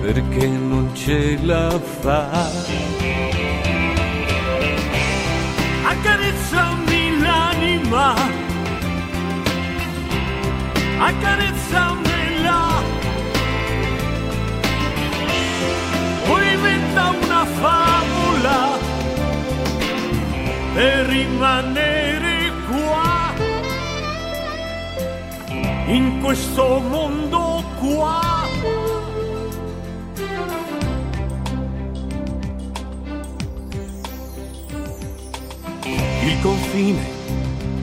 perché non ce la fa. Accarezzami l'anima, accarezzamela, o inventa una favola per rimanere qua, in questo mondo confine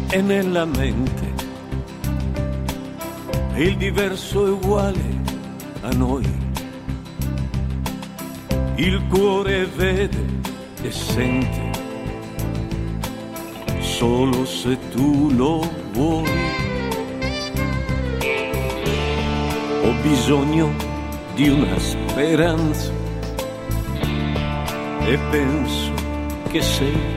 è nella mente e il diverso è uguale a noi. Il cuore vede e sente solo se tu lo vuoi. Ho bisogno di una speranza e penso che sei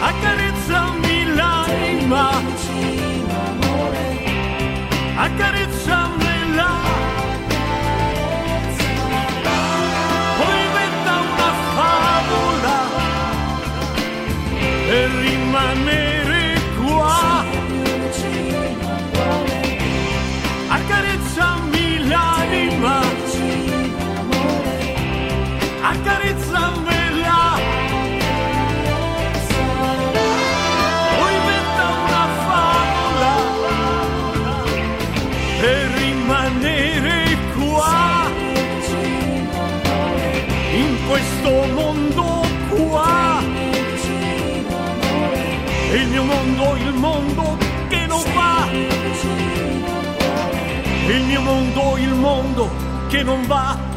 Accarezzami l'anima, accarezzamela. Mondo che non va.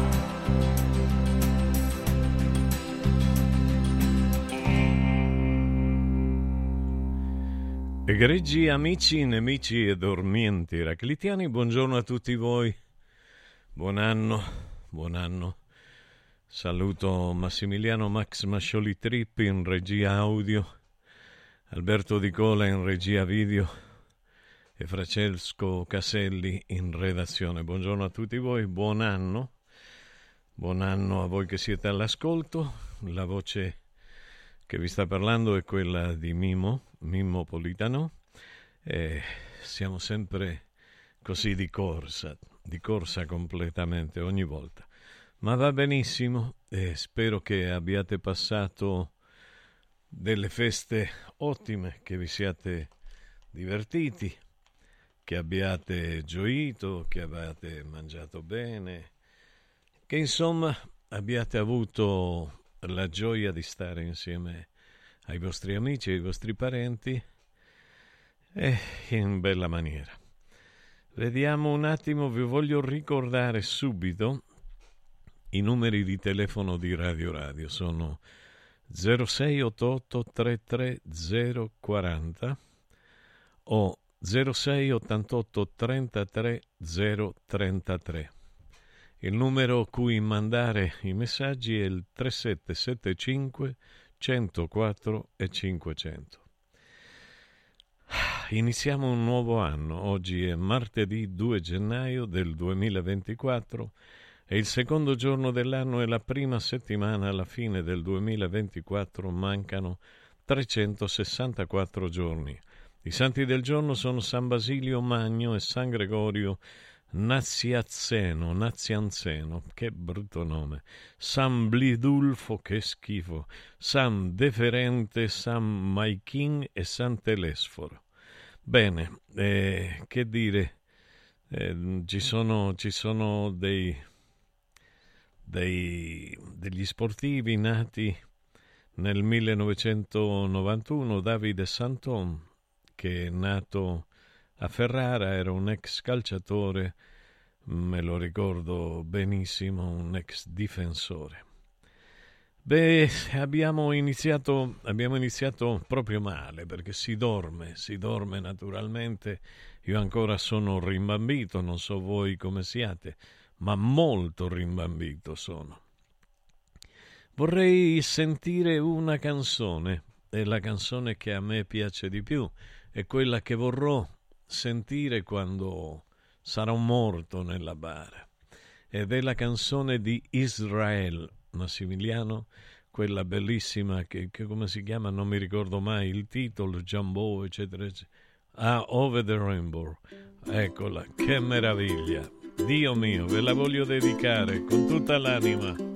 Egregi amici, nemici e dormienti raclitiani, buongiorno a tutti voi. Buon anno, buon anno. Saluto Massimiliano Max Mascioli Trippi in regia audio, Alberto Di Cola in regia video e Francesco Caselli in redazione. Buongiorno a tutti voi, buon anno. Buon anno a voi che siete all'ascolto. La voce che vi sta parlando è quella di Mimo Mimmo Politano e siamo sempre così di corsa, di corsa completamente ogni volta. Ma va benissimo e spero che abbiate passato delle feste ottime, che vi siate divertiti, che abbiate gioito, che abbiate mangiato bene, che insomma abbiate avuto la gioia di stare insieme ai vostri amici, ai vostri parenti e in bella maniera. Vediamo un attimo, vi voglio ricordare subito i numeri di telefono di Radio Radio. Sono 0688 33040 o 0688 33 033. Il numero cui mandare i messaggi è il 3775 104 e 500. Iniziamo un nuovo anno. Oggi è martedì 2 gennaio del 2024 e il secondo giorno dell'anno e la prima settimana alla fine del 2024 mancano 364 giorni. I santi del giorno sono San Basilio Magno e San Gregorio Naziazzeno, Nazianzeno, che brutto nome, San Blidulfo, che schifo, San Deferente, San Maichin e San Telesforo. Bene, eh, che dire, eh, ci sono, ci sono dei, dei, degli sportivi nati nel 1991, Davide Santon, che è nato a Ferrara, era un ex calciatore, me lo ricordo benissimo, un ex difensore. Beh, abbiamo iniziato, abbiamo iniziato proprio male perché si dorme, si dorme naturalmente. Io ancora sono rimbambito, non so voi come siate, ma molto rimbambito sono. Vorrei sentire una canzone, e la canzone che a me piace di più è quella che vorrò sentire quando sarò morto nella bara. Ed è la canzone di Israel, Massimiliano, quella bellissima che, che, come si chiama, non mi ricordo mai il titolo, Jumbo, eccetera, eccetera. Ah, Over the Rainbow. Eccola, che meraviglia. Dio mio, ve la voglio dedicare con tutta l'anima.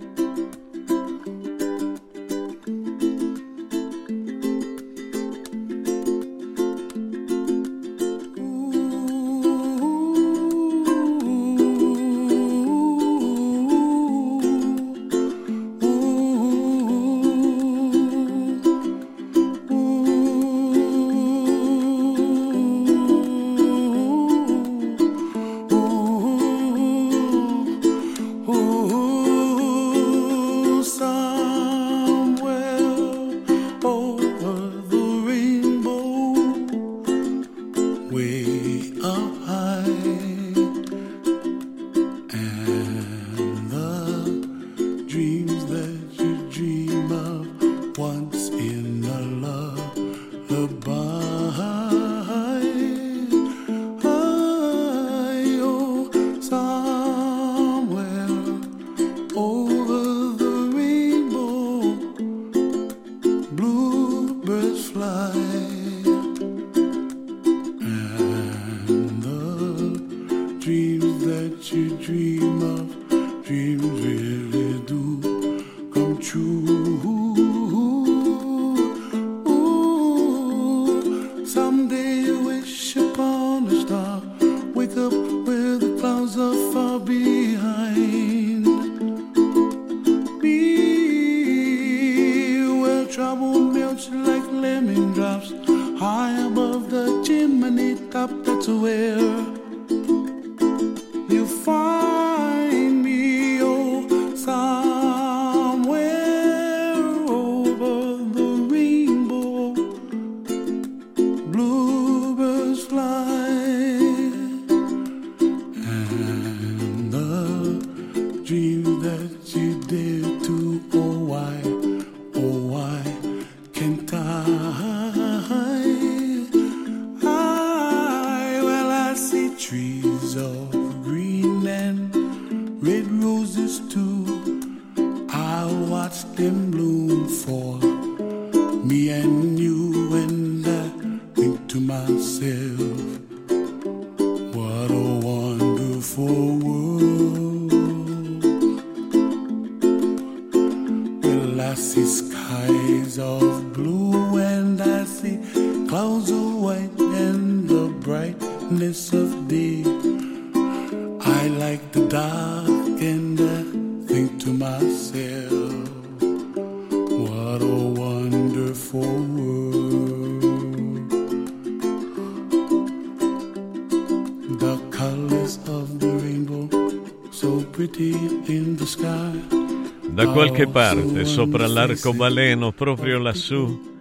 Parte, sopra l'arcobaleno, proprio lassù,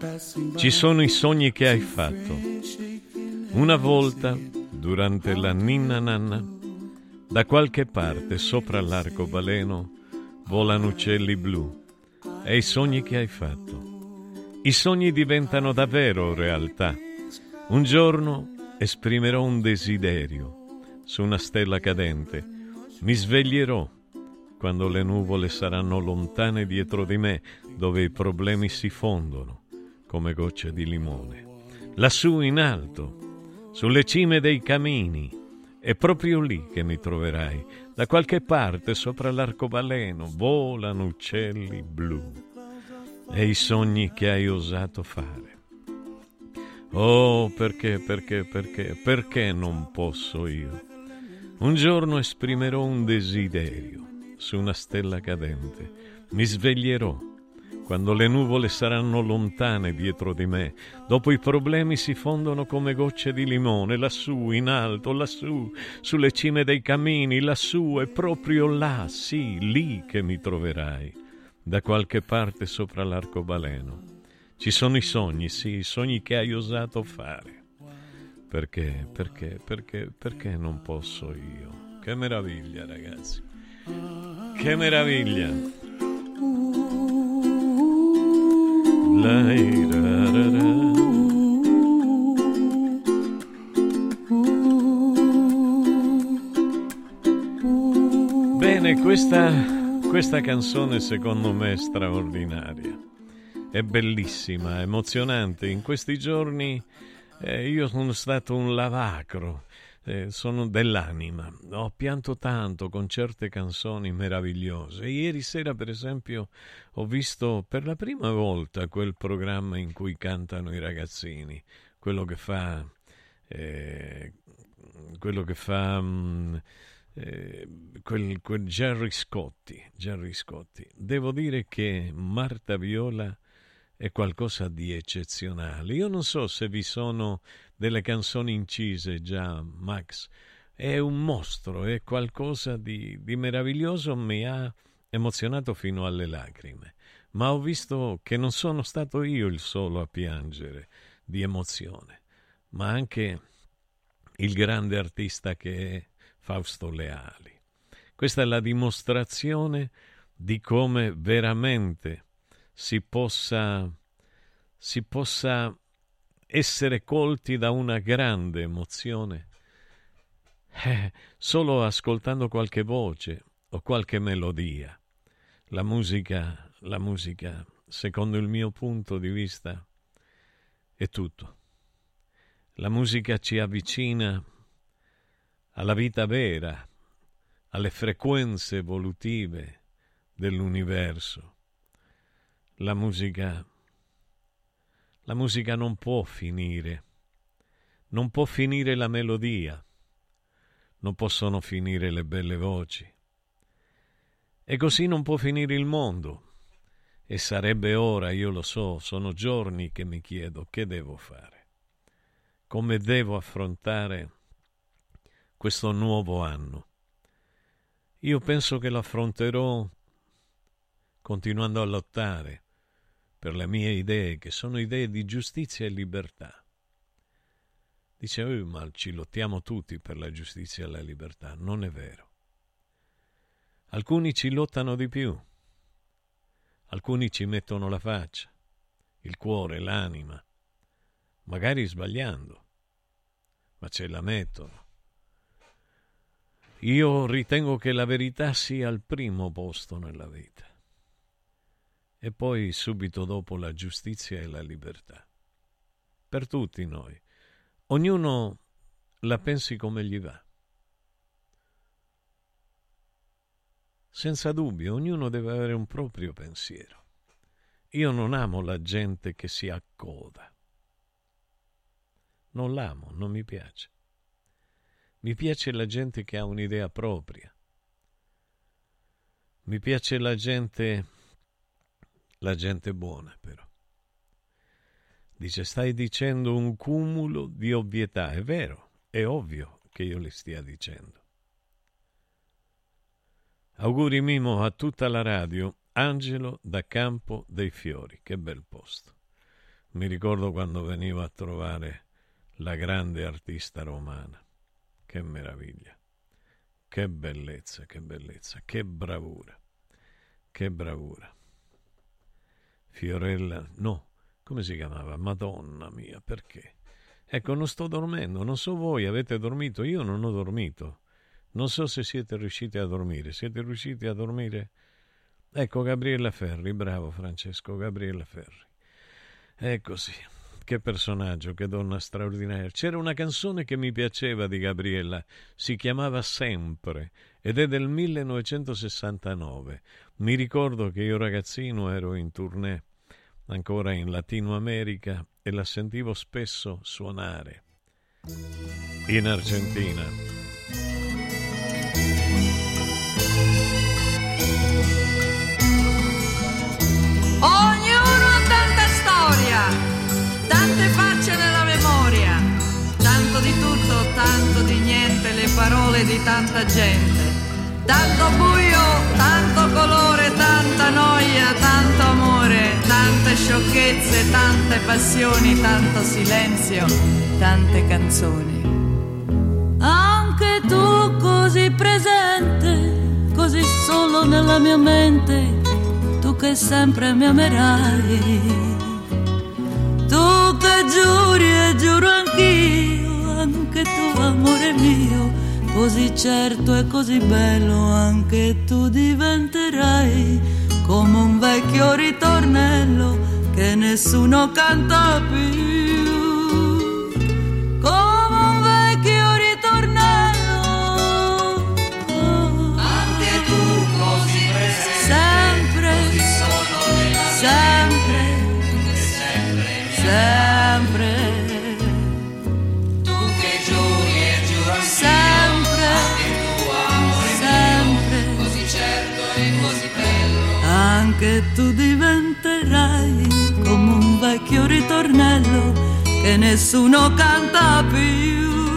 ci sono i sogni che hai fatto. Una volta, durante la ninna nanna, da qualche parte, sopra l'arcobaleno, volano uccelli blu. E i sogni che hai fatto. I sogni diventano davvero realtà. Un giorno esprimerò un desiderio su una stella cadente. Mi sveglierò quando le nuvole saranno lontane dietro di me, dove i problemi si fondono come gocce di limone. Lassù in alto, sulle cime dei camini, è proprio lì che mi troverai. Da qualche parte sopra l'arcobaleno volano uccelli blu e i sogni che hai osato fare. Oh, perché, perché, perché, perché non posso io? Un giorno esprimerò un desiderio su una stella cadente. Mi sveglierò quando le nuvole saranno lontane dietro di me. Dopo i problemi si fondono come gocce di limone, lassù, in alto, lassù, sulle cime dei camini, lassù, è proprio là, sì, lì che mi troverai, da qualche parte sopra l'arcobaleno. Ci sono i sogni, sì, i sogni che hai osato fare. Perché, perché, perché, perché non posso io? Che meraviglia, ragazzi. Che meraviglia! Bene, questa, questa canzone secondo me è straordinaria, è bellissima, emozionante. In questi giorni eh, io sono stato un lavacro eh, sono dell'anima. Ho pianto tanto con certe canzoni meravigliose. Ieri sera, per esempio, ho visto per la prima volta quel programma in cui cantano i ragazzini, quello che fa. Eh, quello che fa. Mm, eh, quel, quel Jerry Scotti, Jerry Scotti. Devo dire che Marta Viola è qualcosa di eccezionale. Io non so se vi sono delle canzoni incise già, Max. È un mostro, è qualcosa di, di meraviglioso, mi ha emozionato fino alle lacrime. Ma ho visto che non sono stato io il solo a piangere di emozione, ma anche il grande artista che è Fausto Leali. Questa è la dimostrazione di come veramente si possa, si possa essere colti da una grande emozione, eh, solo ascoltando qualche voce o qualche melodia. La musica, la musica, secondo il mio punto di vista, è tutto. La musica ci avvicina alla vita vera, alle frequenze evolutive dell'universo. La musica la musica non può finire, non può finire la melodia, non possono finire le belle voci. E così non può finire il mondo. E sarebbe ora, io lo so, sono giorni che mi chiedo che devo fare, come devo affrontare questo nuovo anno. Io penso che lo affronterò continuando a lottare per le mie idee, che sono idee di giustizia e libertà. Dice, oh, ma ci lottiamo tutti per la giustizia e la libertà. Non è vero. Alcuni ci lottano di più, alcuni ci mettono la faccia, il cuore, l'anima, magari sbagliando, ma ce la mettono. Io ritengo che la verità sia al primo posto nella vita e poi subito dopo la giustizia e la libertà. Per tutti noi. Ognuno la pensi come gli va. Senza dubbio, ognuno deve avere un proprio pensiero. Io non amo la gente che si accoda. Non l'amo, non mi piace. Mi piace la gente che ha un'idea propria. Mi piace la gente, la gente buona però. Dice, stai dicendo un cumulo di ovvietà. È vero, è ovvio che io le stia dicendo. Auguri Mimo a tutta la radio. Angelo da Campo dei Fiori. Che bel posto. Mi ricordo quando venivo a trovare la grande artista romana. Che meraviglia. Che bellezza, che bellezza, che bravura. Che bravura. Fiorella, no, come si chiamava? Madonna mia, perché? Ecco, non sto dormendo, non so voi, avete dormito? Io non ho dormito. Non so se siete riusciti a dormire. Siete riusciti a dormire? Ecco Gabriella Ferri, bravo Francesco, Gabriella Ferri. Ecco sì, che personaggio, che donna straordinaria. C'era una canzone che mi piaceva di Gabriella, si chiamava Sempre ed è del 1969. Mi ricordo che io ragazzino ero in tournée ancora in Latino America e la sentivo spesso suonare in Argentina. Ognuno ha tanta storia, tante facce nella memoria, tanto di tutto, tanto di niente, le parole di tanta gente. Tanto buio, tanto colore, tanta noia, tanto amore, tante sciocchezze, tante passioni, tanto silenzio, tante canzoni. Anche tu così presente, così solo nella mia mente, tu che sempre mi amerai. Tu che giuri e giuro anch'io, anche tu amore mio così certo e così bello anche tu diventerai come un vecchio ritornello che nessuno canta più. Come un vecchio ritornello. Anche tu così presente, Sempre, così solo nella sempre, sempre, sempre, vecchio ritornello che nessuno canta più.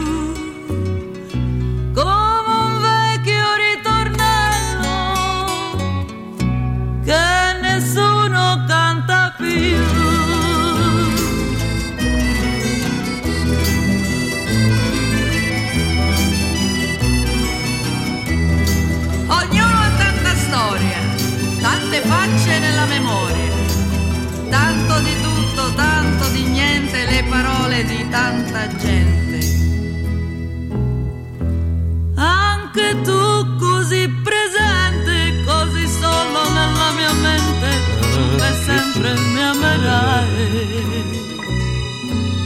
Di tanta gente. Anche tu così presente, così solo nella mia mente, tu che sempre mi amerai.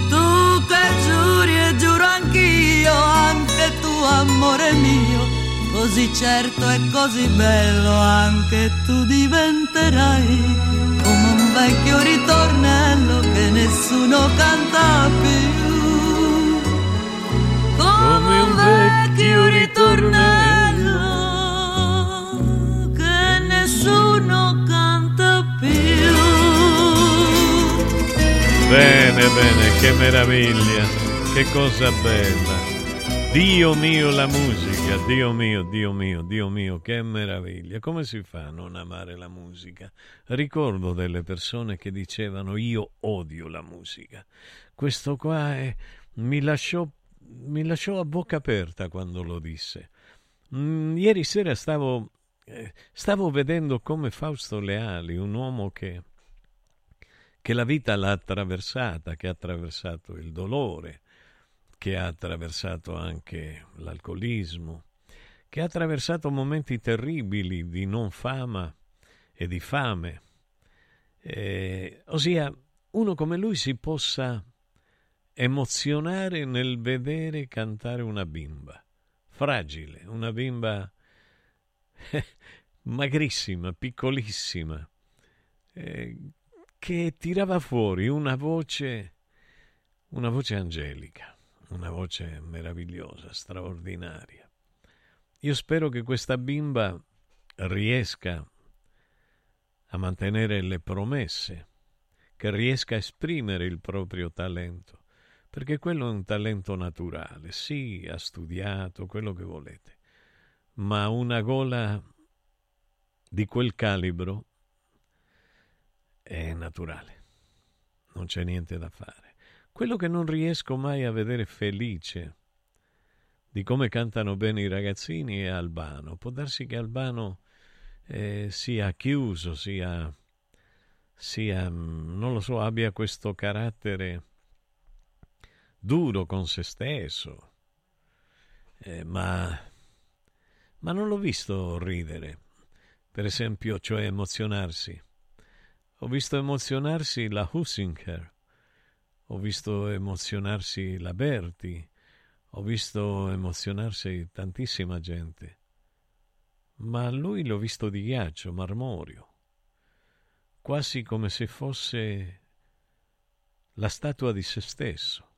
Tu che giuri e giuro anch'io, anche tu amore mio, così certo e così bello, anche tu diventerai vecchio ritornello che nessuno canta più come un vecchio ritornello che nessuno canta più. Bene, bene, che meraviglia, che cosa bella. Dio mio la musica, Dio mio, Dio mio, Dio mio, che meraviglia. Come si fa a non amare la musica? Ricordo delle persone che dicevano io odio la musica. Questo qua è, mi, lasciò, mi lasciò a bocca aperta quando lo disse. Mm, ieri sera stavo, eh, stavo vedendo come Fausto Leali, un uomo che che la vita l'ha attraversata, che ha attraversato il dolore, che ha attraversato anche l'alcolismo, che ha attraversato momenti terribili di non fama e di fame. Eh, ossia, uno come lui si possa emozionare nel vedere cantare una bimba, fragile, una bimba magrissima, piccolissima, eh, che tirava fuori una voce, una voce angelica, una voce meravigliosa, straordinaria. Io spero che questa bimba riesca a mantenere le promesse, che riesca a esprimere il proprio talento, perché quello è un talento naturale. Sì, ha studiato quello che volete, ma una gola di quel calibro è naturale, non c'è niente da fare. Quello che non riesco mai a vedere felice di come cantano bene i ragazzini è Albano. Può darsi che Albano eh, sia chiuso, sia, sia, mm, non lo so, abbia questo carattere duro con se stesso, eh, ma, ma non l'ho visto ridere, per esempio, cioè emozionarsi. Ho visto emozionarsi la Hussinger, ho visto emozionarsi la Berti, ho visto emozionarsi tantissima gente, ma lui l'ho visto di ghiaccio, marmorio, quasi come se fosse la statua di se stesso.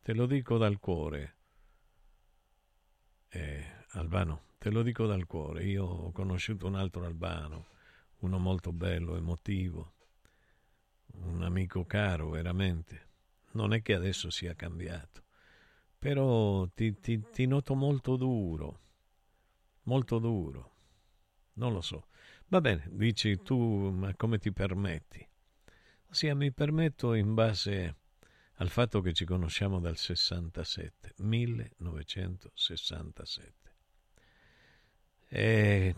Te lo dico dal cuore. Eh, Albano, te lo dico dal cuore. Io ho conosciuto un altro Albano, uno molto bello, emotivo, un amico caro veramente non è che adesso sia cambiato, però ti, ti, ti noto molto duro, molto duro, non lo so. Va bene, dici tu, ma come ti permetti? Sì, mi permetto in base al fatto che ci conosciamo dal 67, 1967. E,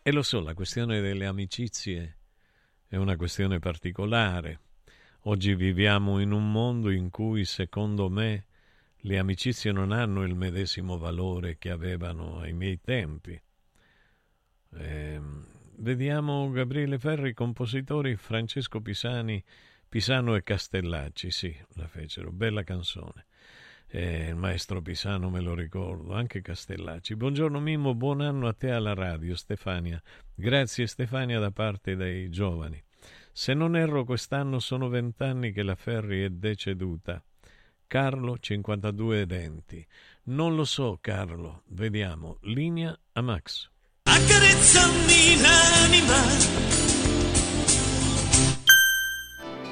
e lo so, la questione delle amicizie è una questione particolare Oggi viviamo in un mondo in cui, secondo me, le amicizie non hanno il medesimo valore che avevano ai miei tempi. Eh, vediamo Gabriele Ferri, compositori Francesco Pisani, Pisano e Castellacci, sì, la fecero, bella canzone. Eh, il maestro Pisano me lo ricordo, anche Castellacci. Buongiorno Mimmo, buon anno a te alla radio, Stefania. Grazie Stefania da parte dei giovani. Se non erro, quest'anno sono vent'anni che la Ferri è deceduta. Carlo, 52 denti. Non lo so, Carlo. Vediamo. Linea a Max. Accarezzami l'anima.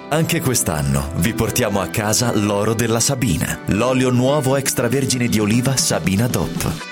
Anche quest'anno vi portiamo a casa l'oro della Sabina, l'olio nuovo extravergine di oliva Sabina DOP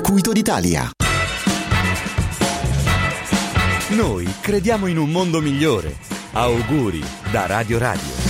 circuito d'Italia. Noi crediamo in un mondo migliore. Auguri da Radio Radio.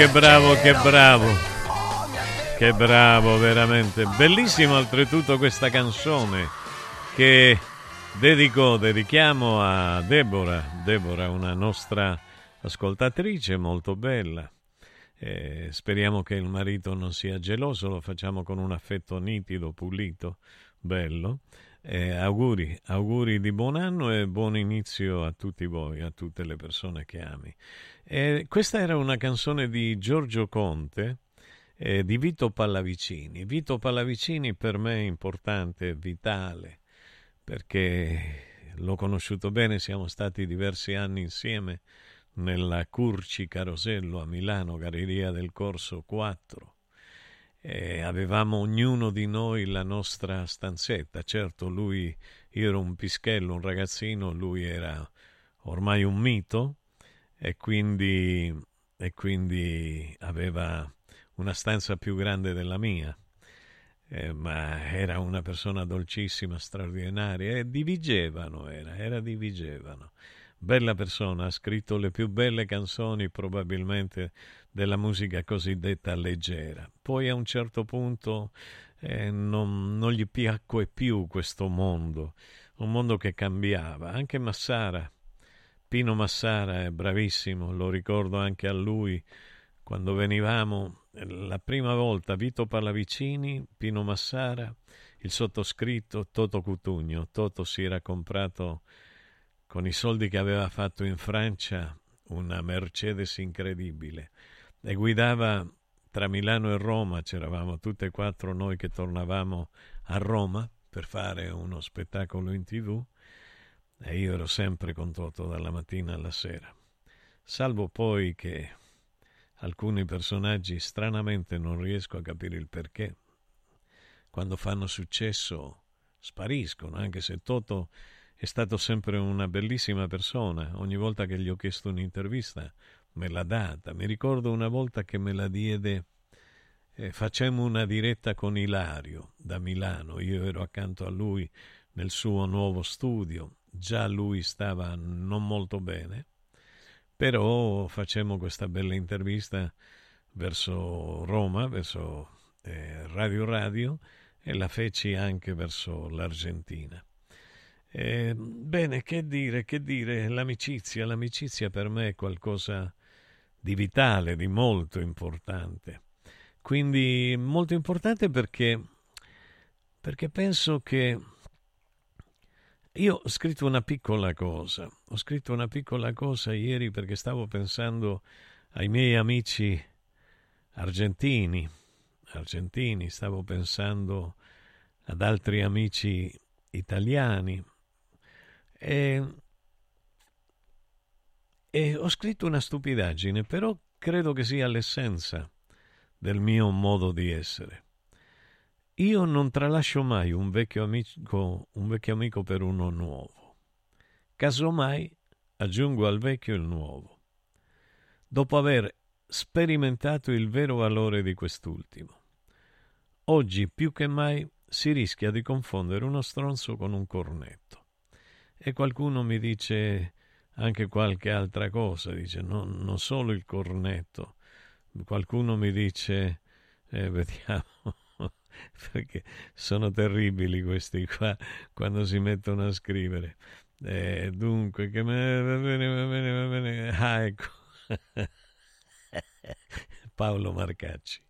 Che bravo, che bravo! Che bravo, veramente. Bellissima oltretutto questa canzone che dedico, dedichiamo a Deborah. Deborah, una nostra ascoltatrice molto bella. Eh, speriamo che il marito non sia geloso, lo facciamo con un affetto nitido, pulito, bello. Eh, auguri, auguri di buon anno e buon inizio a tutti voi, a tutte le persone che ami. Eh, questa era una canzone di Giorgio Conte eh, di Vito Pallavicini. Vito Pallavicini per me è importante, vitale, perché l'ho conosciuto bene, siamo stati diversi anni insieme nella Curci Carosello a Milano, Galleria del Corso 4 e avevamo ognuno di noi la nostra stanzetta. Certo, lui, io ero un pischello, un ragazzino, lui era ormai un mito e quindi, e quindi aveva una stanza più grande della mia. Eh, ma era una persona dolcissima, straordinaria e divigevano, era, era divigevano. Bella persona, ha scritto le più belle canzoni probabilmente della musica cosiddetta leggera. Poi a un certo punto eh, non, non, gli piacque più questo mondo, un mondo che cambiava. Anche Massara, Pino Massara è bravissimo, lo ricordo anche a lui quando venivamo la prima volta Vito Pallavicini, Pino Massara, il sottoscritto Toto Cutugno. Toto si era comprato con i soldi che aveva fatto in Francia una Mercedes incredibile e guidava tra Milano e Roma, c'eravamo tutte e quattro noi che tornavamo a Roma per fare uno spettacolo in tv e io ero sempre con Toto dalla mattina alla sera. Salvo poi che alcuni personaggi stranamente non riesco a capire il perché. Quando fanno successo spariscono, anche se Toto è stato sempre una bellissima persona. Ogni volta che gli ho chiesto un'intervista me l'ha data. Mi ricordo una volta che me la diede. Eh, facemmo una diretta con Ilario da Milano. Io ero accanto a lui nel suo nuovo studio. Già lui stava non molto bene, però facemmo questa bella intervista verso Roma, verso eh, Radio Radio e la feci anche verso l'Argentina. Eh, bene, che dire, che dire, l'amicizia, l'amicizia per me è qualcosa di vitale, di molto importante. Quindi molto importante perché, perché penso che io ho scritto una piccola cosa, ho scritto una piccola cosa ieri perché stavo pensando ai miei amici argentini, argentini, stavo pensando ad altri amici italiani, e, e ho scritto una stupidaggine, però credo che sia l'essenza del mio modo di essere. Io non tralascio mai un vecchio amico, un vecchio amico per uno nuovo. Casomai aggiungo al vecchio il nuovo, dopo aver sperimentato il vero valore di quest'ultimo. Oggi più che mai si rischia di confondere uno stronzo con un cornetto e qualcuno mi dice anche qualche altra cosa, dice no, non solo il cornetto, qualcuno mi dice eh, vediamo perché sono terribili questi qua quando si mettono a scrivere. Eh, dunque, che me... va bene, va bene, va bene. Ah, ecco. Paolo Marcacci.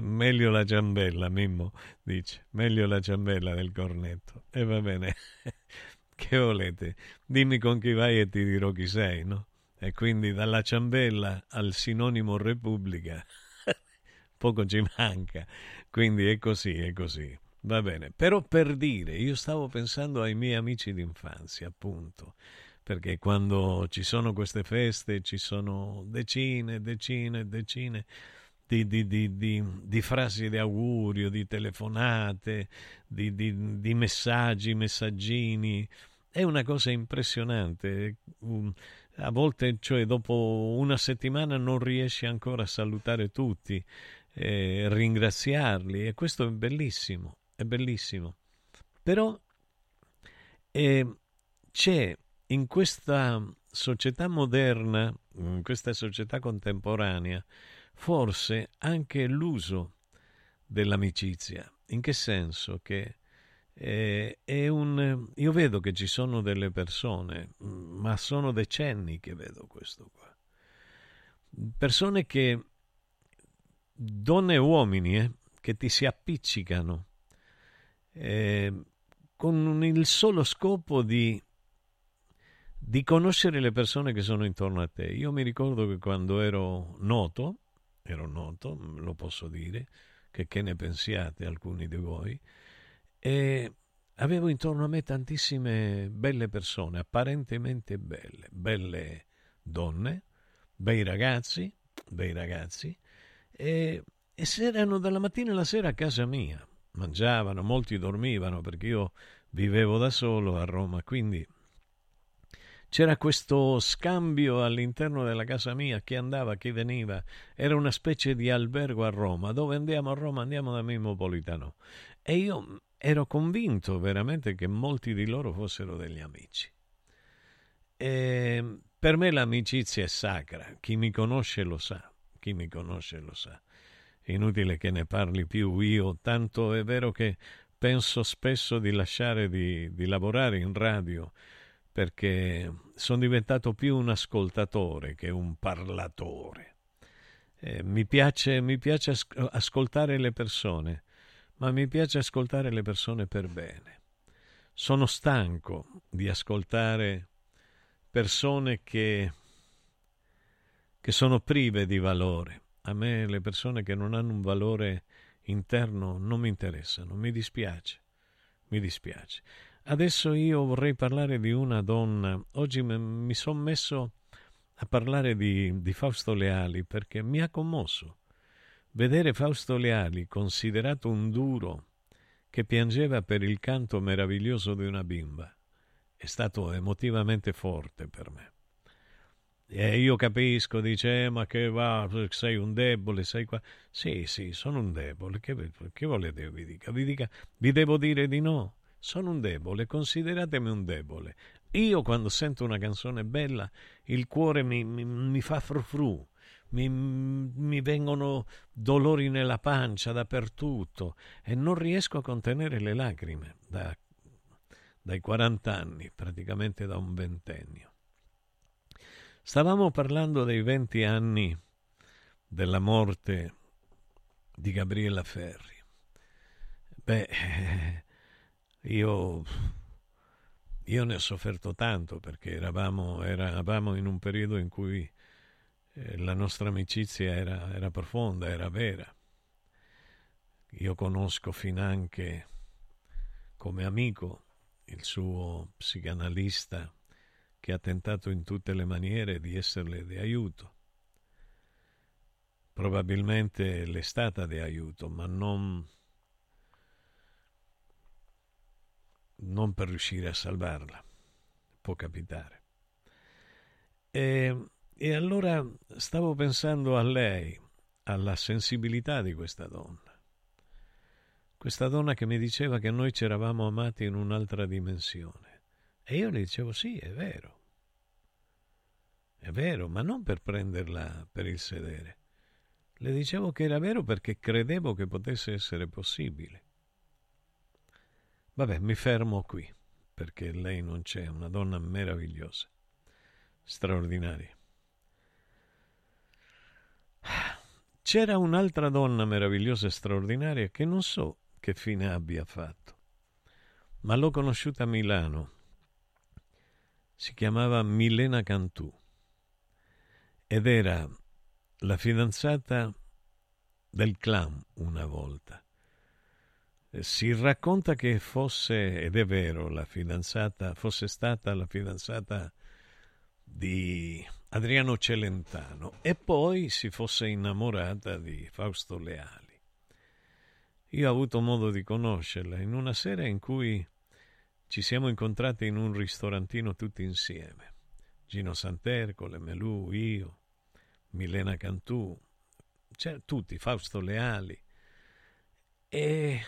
Meglio la ciambella, Mimmo dice. Meglio la ciambella del cornetto. E va bene. Che volete? Dimmi con chi vai e ti dirò chi sei, no? E quindi dalla ciambella al sinonimo Repubblica poco ci manca. Quindi è così, è così. Va bene. Però per dire, io stavo pensando ai miei amici d'infanzia, appunto. Perché quando ci sono queste feste ci sono decine, decine, decine di, di, di, di, frasi di augurio, di telefonate, di, messaggi, messaggini. È una cosa impressionante. A volte, cioè, dopo una settimana non riesci ancora a salutare tutti, eh, ringraziarli e questo è bellissimo, è bellissimo. Però eh, c'è in questa società moderna, in questa società contemporanea, forse anche l'uso dell'amicizia. In che senso? Che eh, è un, io vedo che ci sono delle persone, ma sono decenni che vedo questo qua. Persone che, donne e uomini, eh, che ti si appiccicano eh, con il solo scopo di di conoscere le persone che sono intorno a te. Io mi ricordo che quando ero noto, ero noto, lo posso dire, che, che ne pensiate alcuni di voi, e avevo intorno a me tantissime belle persone, apparentemente belle, belle donne, bei ragazzi, bei ragazzi, e, e erano dalla mattina alla sera a casa mia. Mangiavano, molti dormivano perché io vivevo da solo a Roma, quindi c'era questo scambio all'interno della casa mia, chi andava, chi veniva, era una specie di albergo a Roma, dove andiamo a Roma, andiamo da Mimmo Politano. E io ero convinto veramente che molti di loro fossero degli amici. E per me l'amicizia è sacra, chi mi conosce lo sa, chi mi conosce lo sa. Inutile che ne parli più io, tanto è vero che penso spesso di lasciare di, di lavorare in radio perché sono diventato più un ascoltatore che un parlatore. Eh, mi, piace, mi piace ascoltare le persone, ma mi piace ascoltare le persone per bene. Sono stanco di ascoltare persone che, che sono prive di valore. A me le persone che non hanno un valore interno non mi interessano, mi dispiace, mi dispiace. Adesso io vorrei parlare di una donna. Oggi mi sono messo a parlare di, di Fausto Leali perché mi ha commosso. Vedere Fausto Leali considerato un duro che piangeva per il canto meraviglioso di una bimba è stato emotivamente forte per me. E io capisco, dice, eh, ma che va, sei un debole, sei qua. Sì, sì, sono un debole. Che, che volete vi dica? Vi, dica? vi devo dire di no? Sono un debole, consideratemi un debole. Io quando sento una canzone bella, il cuore mi, mi, mi fa frufru mi, mi vengono dolori nella pancia dappertutto e non riesco a contenere le lacrime da, dai 40 anni, praticamente da un ventennio. Stavamo parlando dei 20 anni della morte di Gabriella Ferri. Beh, io, io ne ho sofferto tanto perché eravamo, eravamo in un periodo in cui eh, la nostra amicizia era, era profonda, era vera. Io conosco finanche come amico il suo psicanalista che ha tentato in tutte le maniere di esserle di aiuto. Probabilmente le è stata di aiuto, ma non, non per riuscire a salvarla. Può capitare. E e allora stavo pensando a lei, alla sensibilità di questa donna. Questa donna che mi diceva che noi ci eravamo amati in un'altra dimensione. E io le dicevo sì, è vero. È vero, ma non per prenderla per il sedere. Le dicevo che era vero perché credevo che potesse essere possibile. Vabbè, mi fermo qui, perché lei non c'è, una donna meravigliosa, straordinaria. C'era un'altra donna meravigliosa e straordinaria che non so che fine abbia fatto, ma l'ho conosciuta a Milano. Si chiamava Milena Cantù ed era la fidanzata del clan una volta. Si racconta che fosse, ed è vero, la fidanzata, fosse stata la fidanzata di Adriano Celentano e poi si fosse innamorata di Fausto Leali. Io ho avuto modo di conoscerla in una sera in cui ci siamo incontrati in un ristorantino tutti insieme. Gino Santercole, Melù, io, Milena Cantù, cioè, tutti, Fausto Leali. E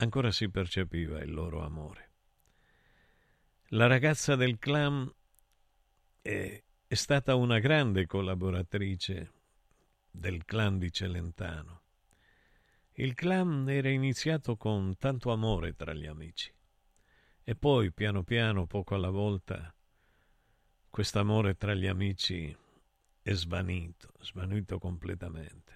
ancora si percepiva il loro amore. La ragazza del clan è, è stata una grande collaboratrice del clan di Celentano. Il clan era iniziato con tanto amore tra gli amici e poi piano piano, poco alla volta, quest'amore tra gli amici è svanito, svanito completamente.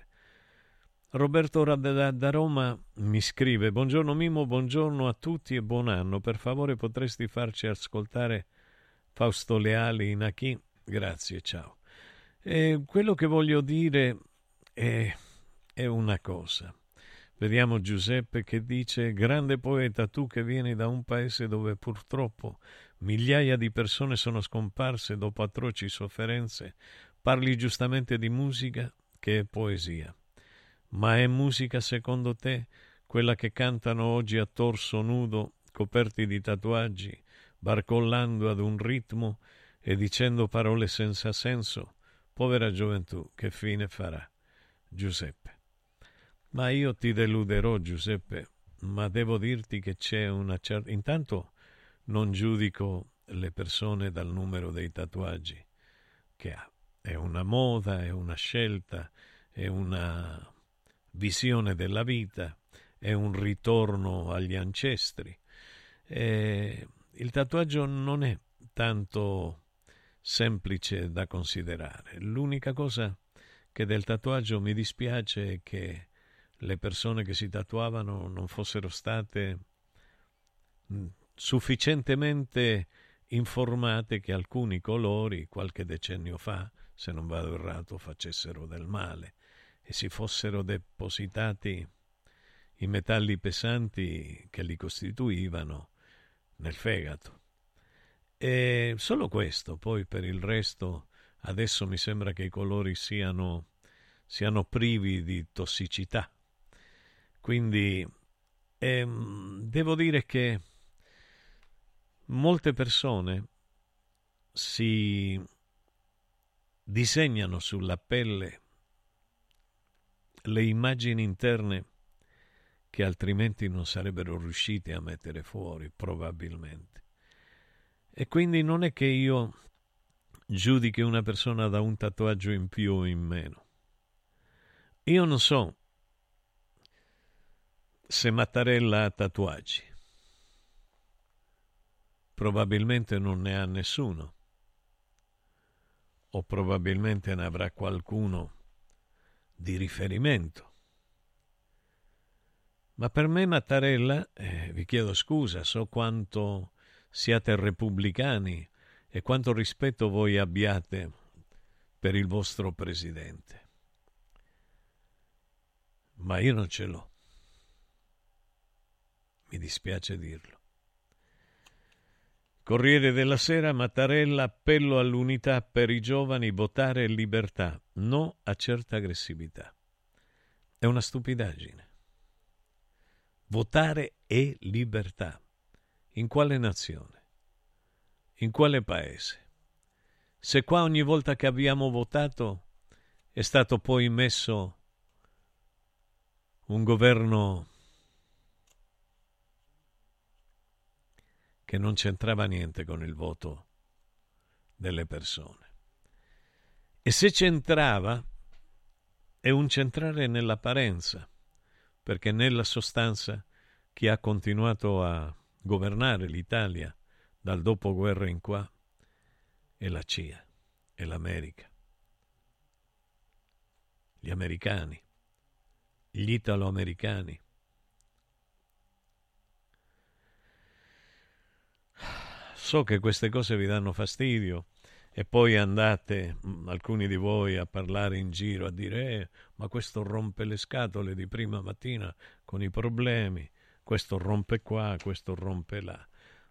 Roberto da, da Roma mi scrive Buongiorno Mimo, buongiorno a tutti e buon anno. Per favore potresti farci ascoltare Fausto Leali in Achì? Grazie, ciao. E quello che voglio dire è, è una cosa. Vediamo Giuseppe che dice Grande poeta, tu che vieni da un paese dove purtroppo migliaia di persone sono scomparse dopo atroci sofferenze, parli giustamente di musica che è poesia. Ma è musica secondo te quella che cantano oggi a torso nudo, coperti di tatuaggi, barcollando ad un ritmo e dicendo parole senza senso? Povera gioventù, che fine farà? Giuseppe. Ma io ti deluderò, Giuseppe, ma devo dirti che c'è una certa... Intanto non giudico le persone dal numero dei tatuaggi che ha. È una moda, è una scelta, è una visione della vita, è un ritorno agli ancestri. E il tatuaggio non è tanto semplice da considerare. L'unica cosa che del tatuaggio mi dispiace è che le persone che si tatuavano non fossero state mm, sufficientemente informate che alcuni colori qualche decennio fa, se non vado errato, facessero del male si fossero depositati i metalli pesanti che li costituivano nel fegato. E solo questo, poi per il resto adesso mi sembra che i colori siano, siano privi di tossicità. Quindi ehm, devo dire che molte persone si disegnano sulla pelle le immagini interne che altrimenti non sarebbero riusciti a mettere fuori, probabilmente. E quindi non è che io giudichi una persona da un tatuaggio in più o in meno. Io non so se Mattarella ha tatuaggi. Probabilmente non ne ha nessuno. O probabilmente ne avrà qualcuno di riferimento. Ma per me Mattarella, eh, vi chiedo scusa, so quanto siate repubblicani e quanto rispetto voi abbiate per il vostro presidente. Ma io non ce l'ho. Mi dispiace dirlo. Corriere della Sera, Mattarella, appello all'unità per i giovani, votare libertà, no a certa aggressività. È una stupidaggine. Votare è libertà. In quale nazione? In quale paese? Se qua ogni volta che abbiamo votato è stato poi messo un governo che non c'entrava niente con il voto delle persone. E se c'entrava, è un centrare nell'apparenza, perché nella sostanza chi ha continuato a governare l'Italia dal dopoguerra in qua è la CIA, è l'America, gli americani, gli italo-americani, So che queste cose vi danno fastidio e poi andate, mm, alcuni di voi, a parlare in giro, a dire eh, ma questo rompe le scatole di prima mattina con i problemi, questo rompe qua, questo rompe là.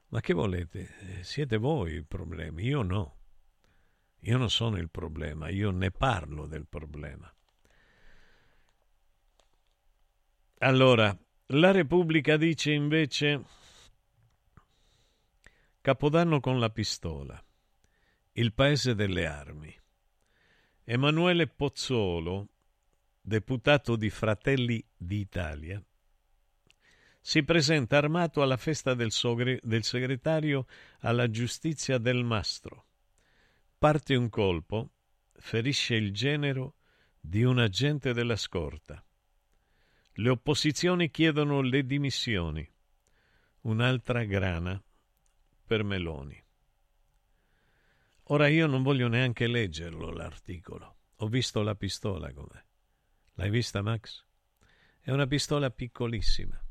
Ma che volete? Eh, siete voi i problemi, io no. Io non sono il problema, io ne parlo del problema. Allora, la Repubblica dice invece Capodanno con la pistola. Il paese delle armi. Emanuele Pozzolo, deputato di Fratelli d'Italia, si presenta armato alla festa del, sogre- del segretario alla giustizia del Mastro. Parte un colpo, ferisce il genero di un agente della scorta. Le opposizioni chiedono le dimissioni. Un'altra grana per Meloni. Ora io non voglio neanche leggerlo l'articolo. Ho visto la pistola com'è. L'hai vista, Max? È una pistola piccolissima,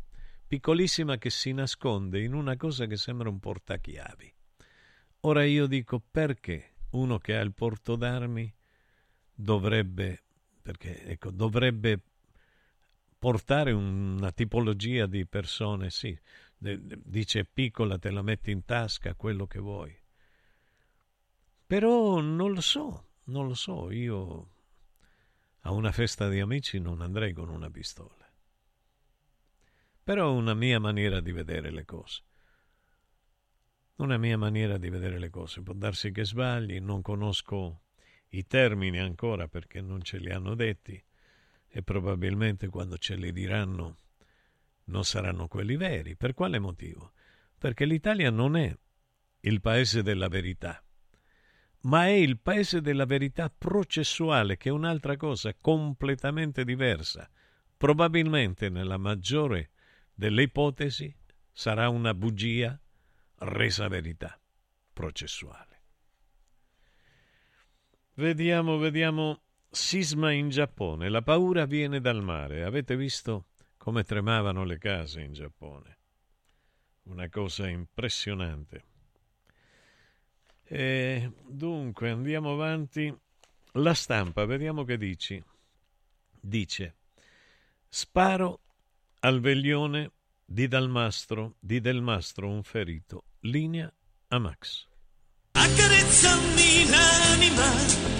piccolissima che si nasconde in una cosa che sembra un portachiavi. Ora io dico perché uno che ha il porto d'armi dovrebbe, perché, ecco, dovrebbe portare una tipologia di persone, sì, dice piccola, te la metti in tasca, quello che vuoi. Però non lo so, non lo so, io a una festa di amici non andrei con una pistola. Però è una mia maniera di vedere le cose. Una mia maniera di vedere le cose. Può darsi che sbagli, non conosco i termini ancora perché non ce li hanno detti e probabilmente quando ce li diranno non saranno quelli veri. Per quale motivo? Perché l'Italia non è il paese della verità, ma è il paese della verità processuale, che è un'altra cosa completamente diversa. Probabilmente nella maggiore delle ipotesi sarà una bugia resa verità processuale. Vediamo, vediamo. Sisma in Giappone. La paura viene dal mare. Avete visto come tremavano le case in Giappone? Una cosa impressionante. E dunque andiamo avanti. La stampa, vediamo che dici. Dice: Sparo al veglione di Dalmastro, di Del Mastro un ferito. Linea a Max. Accarezzami l'anima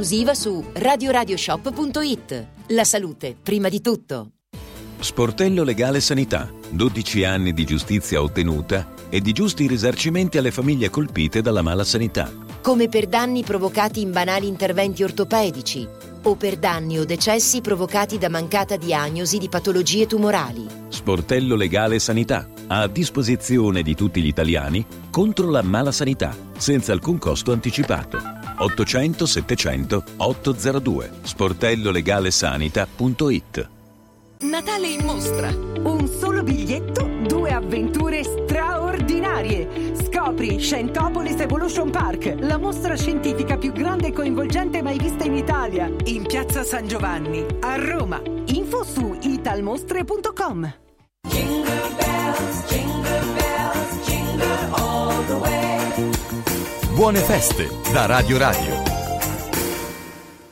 esclusiva su radioradioshop.it. La salute, prima di tutto. Sportello Legale Sanità. 12 anni di giustizia ottenuta e di giusti risarcimenti alle famiglie colpite dalla mala sanità. Come per danni provocati in banali interventi ortopedici o per danni o decessi provocati da mancata diagnosi di patologie tumorali. Sportello Legale Sanità. A disposizione di tutti gli italiani contro la mala sanità, senza alcun costo anticipato. 800 700 802 sportellolegalesanita.it Natale in mostra. Un solo biglietto, due avventure straordinarie. Scopri Scientopolis Evolution Park, la mostra scientifica più grande e coinvolgente mai vista in Italia, in Piazza San Giovanni, a Roma. Info su italmostre.com. Jingle bells, jingle bells, jingle all the way. Buone feste da Radio Radio.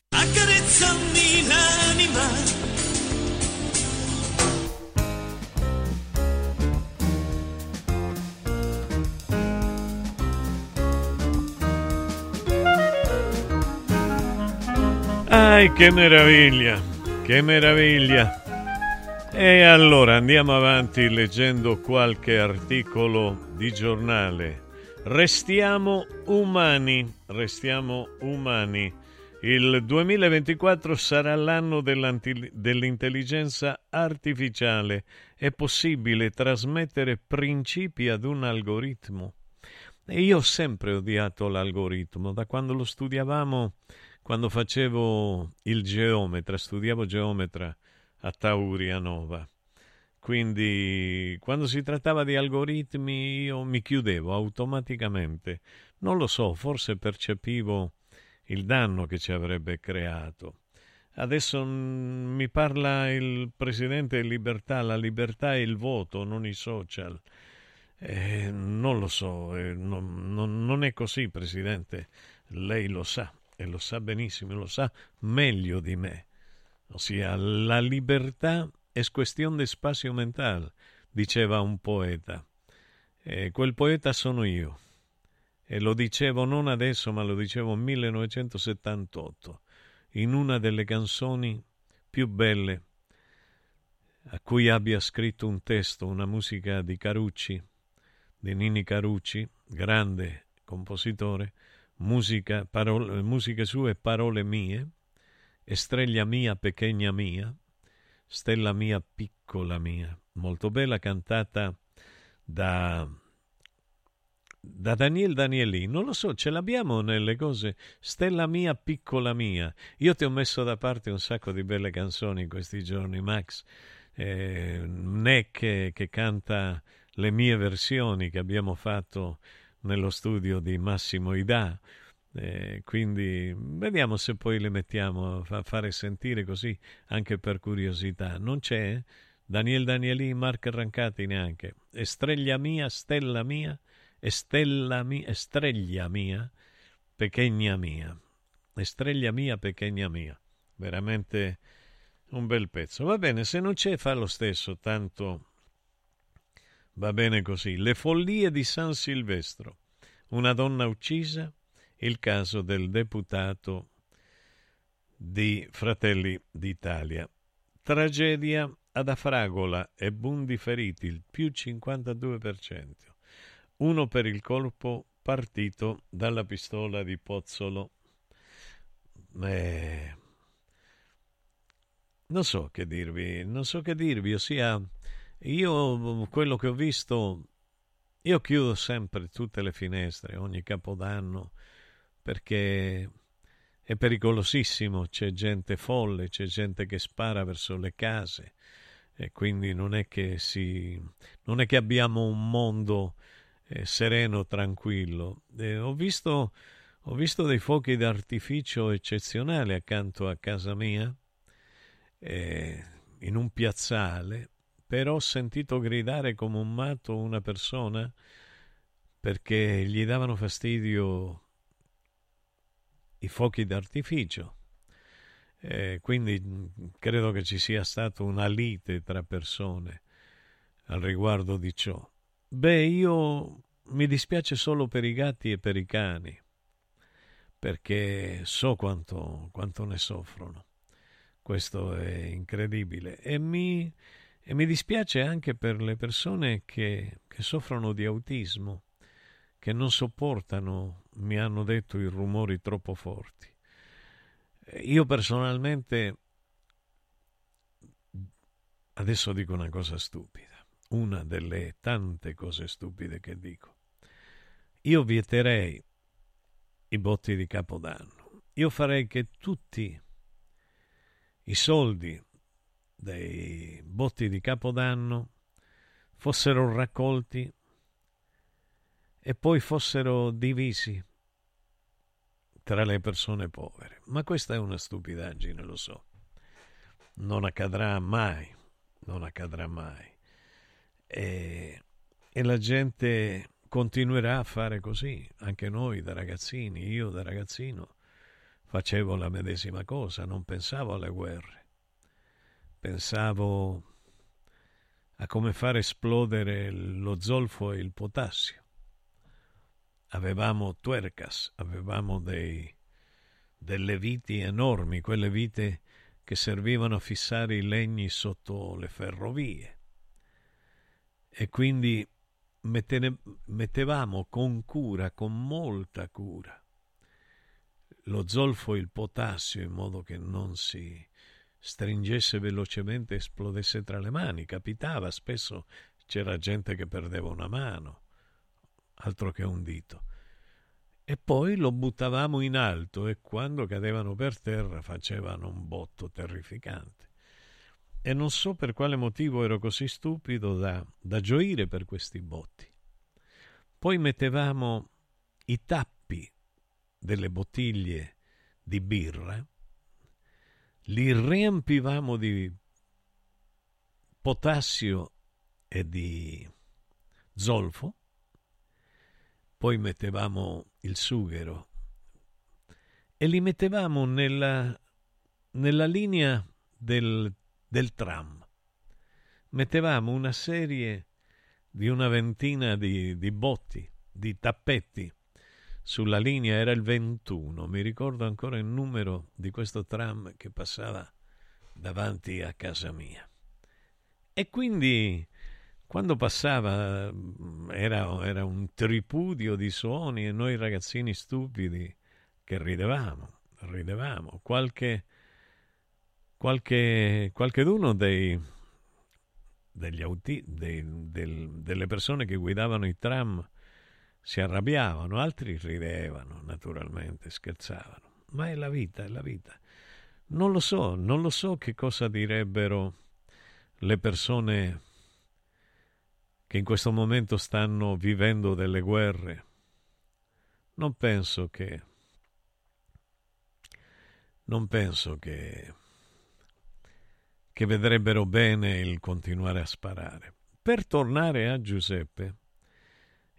Accarezzami l'anima Ah, Ai, che meraviglia, che meraviglia. E allora andiamo avanti leggendo qualche articolo di giornale. Restiamo umani, restiamo umani. Il 2024 sarà l'anno dell'intelligenza artificiale. È possibile trasmettere principi ad un algoritmo. E io ho sempre odiato l'algoritmo. Da quando lo studiavamo, quando facevo il geometra, studiavo geometra a Tauria Nova. Quindi quando si trattava di algoritmi io mi chiudevo automaticamente. Non lo so, forse percepivo il danno che ci avrebbe creato. Adesso mm, mi parla il presidente Libertà, la libertà è il voto, non i social. Eh, non lo so, eh, non, non, non è così, presidente. Lei lo sa e lo sa benissimo, lo sa meglio di me. Ossia, la libertà è questione di spazio mentale, diceva un poeta. E quel poeta sono io e lo dicevo non adesso, ma lo dicevo nel 1978, in una delle canzoni più belle a cui abbia scritto un testo, una musica di Carucci, di Nini Carucci, grande compositore, musica, parole, musiche sue, parole mie, estrella mia, pechegna mia, stella mia, piccola mia, molto bella cantata da da Daniel Danieli, non lo so, ce l'abbiamo nelle cose. Stella mia, piccola mia. Io ti ho messo da parte un sacco di belle canzoni in questi giorni, Max. Eh, Neck che, che canta le mie versioni che abbiamo fatto nello studio di Massimo Ida. Eh, quindi vediamo se poi le mettiamo a fare sentire così anche per curiosità. Non c'è? Daniel Danieli, Mark Rancati neanche. Estrella mia, stella mia, Estella mia, estrella mia, pechegna mia. Estrella mia, pechegna mia. Veramente un bel pezzo. Va bene, se non c'è fa lo stesso, tanto va bene così. Le follie di San Silvestro. Una donna uccisa, il caso del deputato di Fratelli d'Italia. Tragedia ad Afragola e Bundi feriti, il più 52% uno per il colpo partito dalla pistola di Pozzolo. Eh, non so che dirvi, non so che dirvi, ossia io quello che ho visto, io chiudo sempre tutte le finestre ogni capodanno perché è pericolosissimo, c'è gente folle, c'è gente che spara verso le case e quindi non è che si non è che abbiamo un mondo eh, sereno, tranquillo. Eh, ho, visto, ho visto dei fuochi d'artificio eccezionali accanto a casa mia, eh, in un piazzale, però ho sentito gridare come un matto una persona perché gli davano fastidio i fuochi d'artificio. Eh, quindi credo che ci sia stata una lite tra persone al riguardo di ciò. Beh, io mi dispiace solo per i gatti e per i cani, perché so quanto, quanto ne soffrono. Questo è incredibile. E mi, e mi dispiace anche per le persone che, che soffrono di autismo, che non sopportano, mi hanno detto, i rumori troppo forti. Io personalmente, adesso dico una cosa stupida una delle tante cose stupide che dico. Io vieterei i botti di Capodanno. Io farei che tutti i soldi dei botti di Capodanno fossero raccolti e poi fossero divisi tra le persone povere. Ma questa è una stupidaggine, lo so. Non accadrà mai, non accadrà mai e, e la gente continuerà a fare così, anche noi da ragazzini, io da ragazzino facevo la medesima cosa, non pensavo alle guerre, pensavo a come far esplodere lo zolfo e il potassio. Avevamo tuercas, avevamo dei, delle viti enormi, quelle vite che servivano a fissare i legni sotto le ferrovie. E quindi mettevamo con cura, con molta cura, lo zolfo e il potassio in modo che non si stringesse velocemente esplodesse tra le mani. Capitava, spesso c'era gente che perdeva una mano, altro che un dito. E poi lo buttavamo in alto e quando cadevano per terra facevano un botto terrificante. E non so per quale motivo ero così stupido da, da gioire per questi botti. Poi mettevamo i tappi delle bottiglie di birra li riempivamo di potassio e di zolfo, poi mettevamo il sughero e li mettevamo nella, nella linea del, del tram. Mettevamo una serie di una ventina di, di botti, di tappetti sulla linea era il 21, mi ricordo ancora il numero di questo tram che passava davanti a casa mia. E quindi quando passava mm, era, era un tripudio di suoni e noi ragazzini stupidi che ridevamo, ridevamo. Qualche, qualche, qualcheduno dei, degli auti, dei, del, delle persone che guidavano i tram si arrabbiavano, altri ridevano, naturalmente, scherzavano. Ma è la vita, è la vita. Non lo so, non lo so che cosa direbbero le persone che in questo momento stanno vivendo delle guerre. Non penso che non penso che che vedrebbero bene il continuare a sparare. Per tornare a Giuseppe,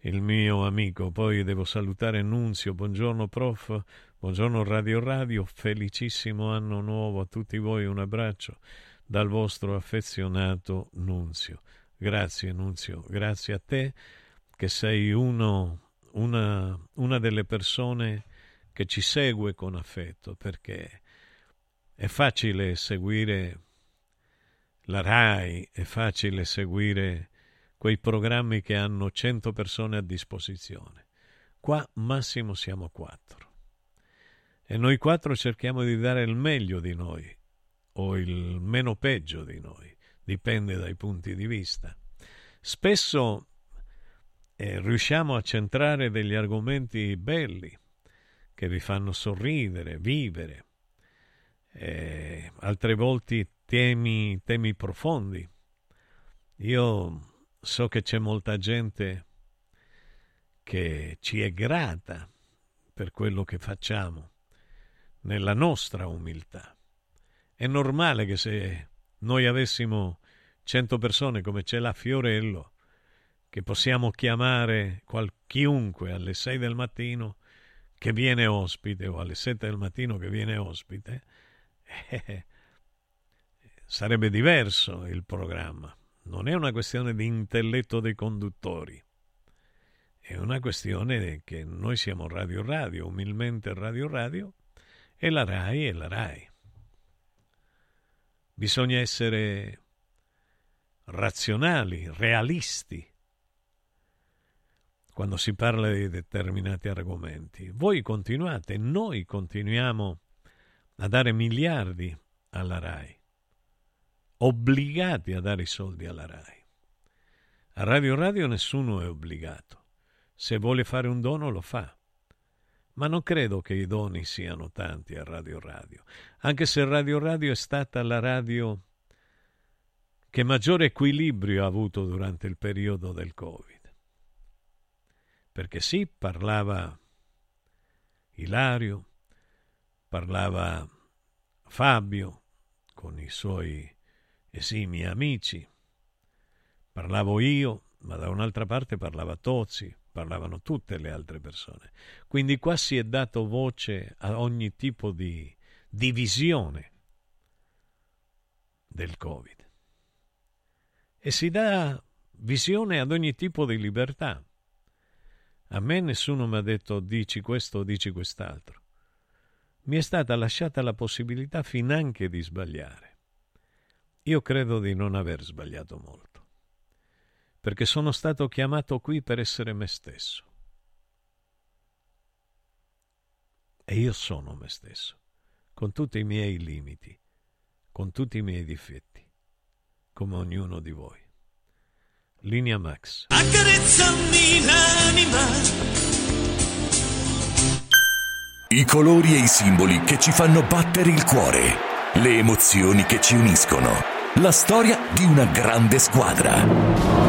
il mio amico. Poi devo salutare Nunzio. Buongiorno prof, buongiorno Radio Radio, felicissimo anno nuovo a tutti voi. Un abbraccio dal vostro affezionato Nunzio. Grazie Nunzio, grazie a te che sei uno, una, una delle persone che ci segue con affetto perché è facile seguire la RAI, è facile seguire quei programmi che hanno 100 persone a disposizione. Qua massimo siamo quattro. E noi quattro cerchiamo di dare il meglio di noi o il meno peggio di noi, dipende dai punti di vista. Spesso eh, riusciamo a centrare degli argomenti belli che vi fanno sorridere, vivere, eh, altre volte temi, temi profondi. Io so che c'è molta gente che ci è grata per quello che facciamo, nella nostra umiltà. È normale che se noi avessimo cento persone come c'è la Fiorello, che possiamo chiamare qual- chiunque alle sei del mattino che viene ospite o alle sette del mattino che viene ospite, eh, sarebbe diverso il programma non è una questione di intelletto dei conduttori, è una questione che noi siamo Radio Radio, umilmente Radio Radio, e la RAI è la RAI. Bisogna essere razionali, realisti quando si parla di determinati argomenti. Voi continuate, noi continuiamo a dare miliardi alla RAI obbligati a dare i soldi alla RAI. A Radio Radio nessuno è obbligato. Se vuole fare un dono lo fa. Ma non credo che i doni siano tanti a Radio Radio, anche se Radio Radio è stata la radio che maggiore equilibrio ha avuto durante il periodo del Covid. Perché sì, parlava Ilario, parlava Fabio con i suoi esimi amici. Parlavo io, ma da un'altra parte parlava Tozzi, parlavano tutte le altre persone. Quindi qua si è dato voce a ogni tipo di divisione del Covid. E si dà visione ad ogni tipo di libertà. A me nessuno mi ha detto dici questo o dici quest'altro. mi è stata lasciata la possibilità finanche di sbagliare. Io credo di non aver sbagliato molto, perché sono stato chiamato qui per essere me stesso. E io sono me stesso, con tutti i miei limiti, con tutti i miei difetti, come ognuno di voi. Linea Max. Accarezzami l'anima. I colori e i simboli che ci fanno battere il cuore, le emozioni che ci uniscono, la storia di una grande squadra.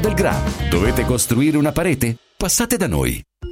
del Gra. Dovete costruire una parete? Passate da noi.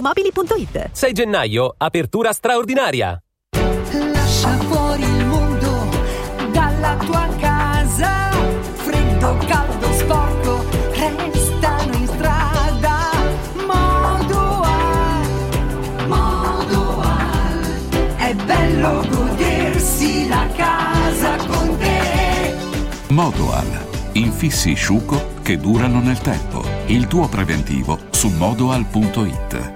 ValentinoAutomobili.it 6 gennaio, apertura straordinaria. Lascia fuori il mondo dalla tua casa. Freddo, caldo, sporco, restano in strada. Modoal, Modoal. È bello godersi la casa con te. Modoal. Infissi sciuco che durano nel tempo. Il tuo preventivo su modoal.it.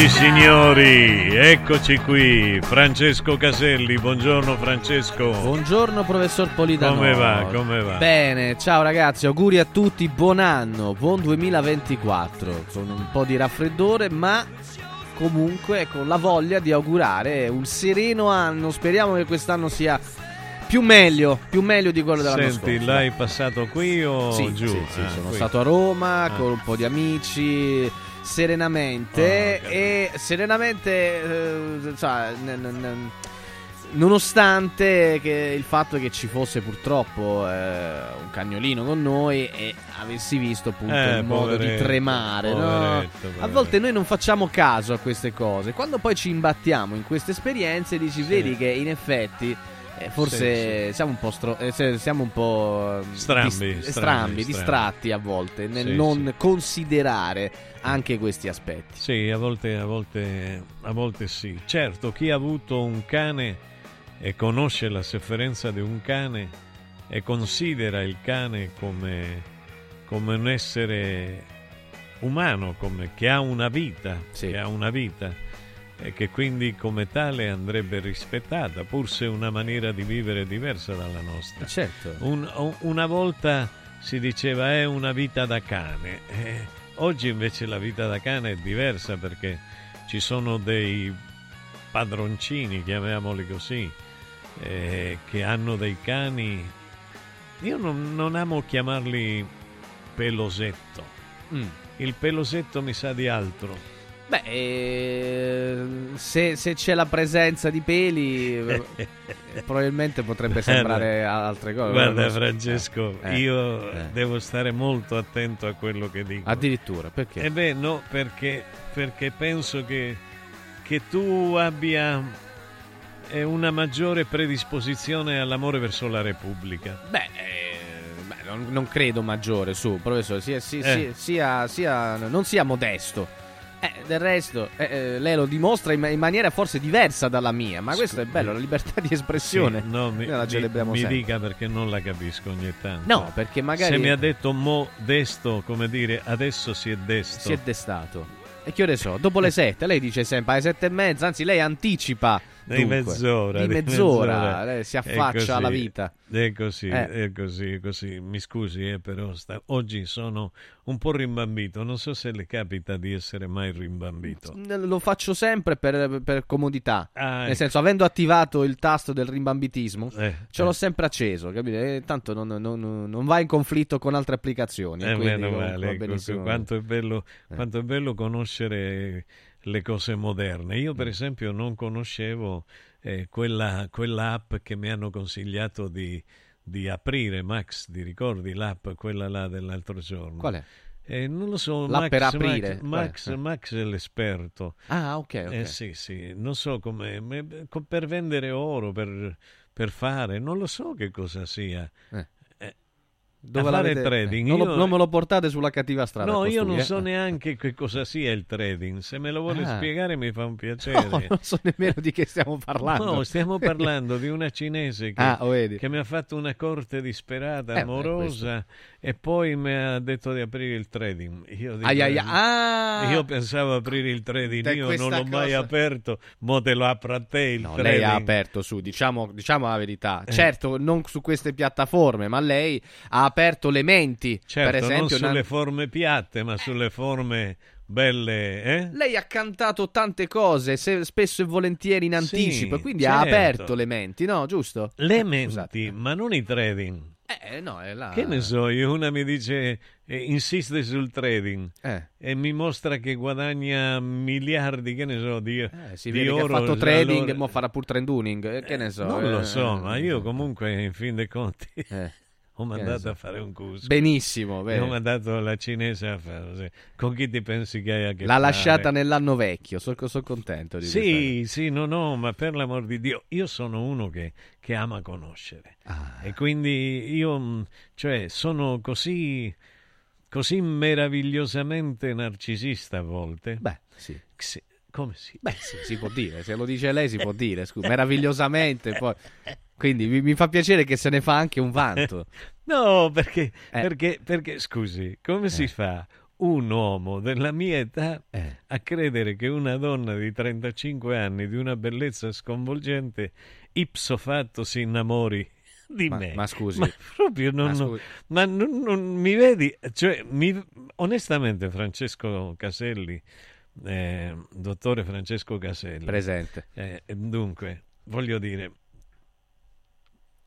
Egregi signori, eccoci qui, Francesco Caselli, buongiorno Francesco. Buongiorno professor Polidano. Come va, come va? Bene, ciao ragazzi, auguri a tutti, buon anno, buon 2024, con un po' di raffreddore ma comunque con la voglia di augurare un sereno anno, speriamo che quest'anno sia più meglio, più meglio di quello dell'anno Senti, scorso. l'hai passato qui o Sì, giù? sì, sì, Ah, sono qui. stato a Roma Ah. con un po' di amici, serenamente Oh, e serenamente, eh, sa, n- n- nonostante che il fatto che ci fosse purtroppo eh, un cagnolino con noi e avessi visto appunto Eh, il modo di poveretto, tremare, no? poveretto, a poveretto. volte noi non facciamo caso a queste cose, quando poi ci imbattiamo in queste esperienze dici vedi che in effetti eh, forse siamo un po', stro- eh, siamo un po' eh, Strambi, dis- strambi, strambi, strambi. distratti a volte nel Sì, non considerare anche questi aspetti. Sì, a volte, a, volte, a volte sì. Certo, chi ha avuto un cane e conosce la sofferenza di un cane e considera il cane come, come un essere umano, come, che ha una vita, che ha una vita e che quindi come tale andrebbe rispettata, pur se una maniera di vivere diversa dalla nostra. Certo. Un- una volta si diceva è una vita da cane, eh, oggi invece la vita da cane è diversa perché ci sono dei padroncini, chiamiamoli così, eh, che hanno dei cani. Io non, non amo chiamarli pelosetto. Mm. Il pelosetto mi sa di altro. Beh, eh, se, se c'è la presenza di peli, eh, probabilmente potrebbe sembrare altre cose. Guarda. Francesco, Eh, io eh. devo stare molto attento a quello che dico. Addirittura, perché? Eh beh, no, perché, perché penso che, che tu abbia eh, una maggiore predisposizione all'amore verso la Repubblica. Beh, eh, non, credo maggiore su, professore, sia, sia, Eh. sia- sia- non sia modesto. Eh, del resto, eh, eh, lei lo dimostra in, in maniera forse diversa dalla mia, ma questo è bello, la libertà di espressione. Sì, no, mi, Noi la mi- celebriamo mi sempre. dica perché non la capisco ogni tanto. No, perché magari- Se mi ha detto modesto, come dire, adesso si è desto. Si è destato. E che ore so? Dopo le sette, lei dice sempre alle sette e mezza, anzi lei anticipa dunque, mezz'ora. Di mezz'ora, lei si affaccia così, alla vita. È così, Eh. è così, così. Mi scusi, eh, però sta- oggi sono un po' rimbambito. Non so se le capita di essere mai rimbambito. Lo faccio sempre per, per comodità. Ah, Nel ecco. senso, avendo attivato il tasto del rimbambitismo, Eh, ce l'ho sempre acceso, capito? E tanto non, non- non va in conflitto con altre applicazioni. Eh, meno male, ecco, benissimo. quanto, è bello, quanto è bello conoscere le cose moderne. Io, per esempio, non conoscevo eh, quella, app che mi hanno consigliato di, di aprire, Max, ti ricordi l'app, quella là dell'altro giorno? Qual è? Eh, non lo so, L'app Max, per aprire? Max? Max, Eh. Max è l'esperto. Ah, ok, ok. Eh sì, sì, non so come, me- co- per vendere oro, per, per fare, non lo so che cosa sia. Eh. Eh, Dove a fare l'avete- trading. eh, non, lo- io- non me lo portate sulla cattiva strada. No, io costui, non eh. so neanche che cosa sia il trading. Se me lo vuole Ah. spiegare mi fa un piacere. No, non so nemmeno di che stiamo parlando. No, stiamo parlando di una cinese che, Ah, vedi. che mi ha fatto una corte disperata, Eh, beh, amorosa, e poi mi ha detto di aprire il trading. Io, dico, Ai, ai, ai. Ah! io pensavo aprire il trading, Te io non l'ho mai cosa- aperto, mo te lo apro a te il No, trading. lei ha aperto su, diciamo, diciamo la verità. Eh. Certo, non su queste piattaforme, ma lei ha aperto le menti. Certo, per esempio, non sulle una- forme piatte, ma sulle forme belle, eh? lei ha cantato tante cose, se- spesso e volentieri in anticipo, Sì, quindi ha certo. aperto le menti, no? Giusto? Le menti, ma non i trading. Eh, no, è là. Che ne so io, una mi dice, eh, insiste sul trading Eh. e mi mostra che guadagna miliardi, che ne so, di, Eh, si di oro. ha fatto trading allora- e mo farà pur trenduning, eh, che ne so. non lo eh, so, eh, ma io comunque in fin dei conti ho mandato so. a fare un corso. Benissimo, E bene. ho mandato la cinese a fare. sì. Con chi ti pensi che hai a che L'ha fare? lasciata nell'anno vecchio, sono contento di Sì, sì, no, no, ma per l'amor di Dio, io sono uno che, che ama conoscere. Ah. E quindi io, mh, cioè, sono così, così meravigliosamente narcisista a volte. Beh, sì. Come si? Beh, sì, si può dire, se lo dice lei si può dire, scusa, meravigliosamente poi. Quindi mi, mi fa piacere che se ne fa anche un vanto. No, perché, Eh. perché, perché, scusi, come si fa un uomo della mia età Eh. a credere che una donna di 35 anni di una bellezza sconvolgente ipso fatto si innamori di Ma- me. ma scusi. Ma proprio non, Ma scusi. ma non- non- mi vedi, cioè, mi- onestamente Francesco Caselli, eh, dottore Francesco Caselli. Presente. Eh, dunque, voglio dire,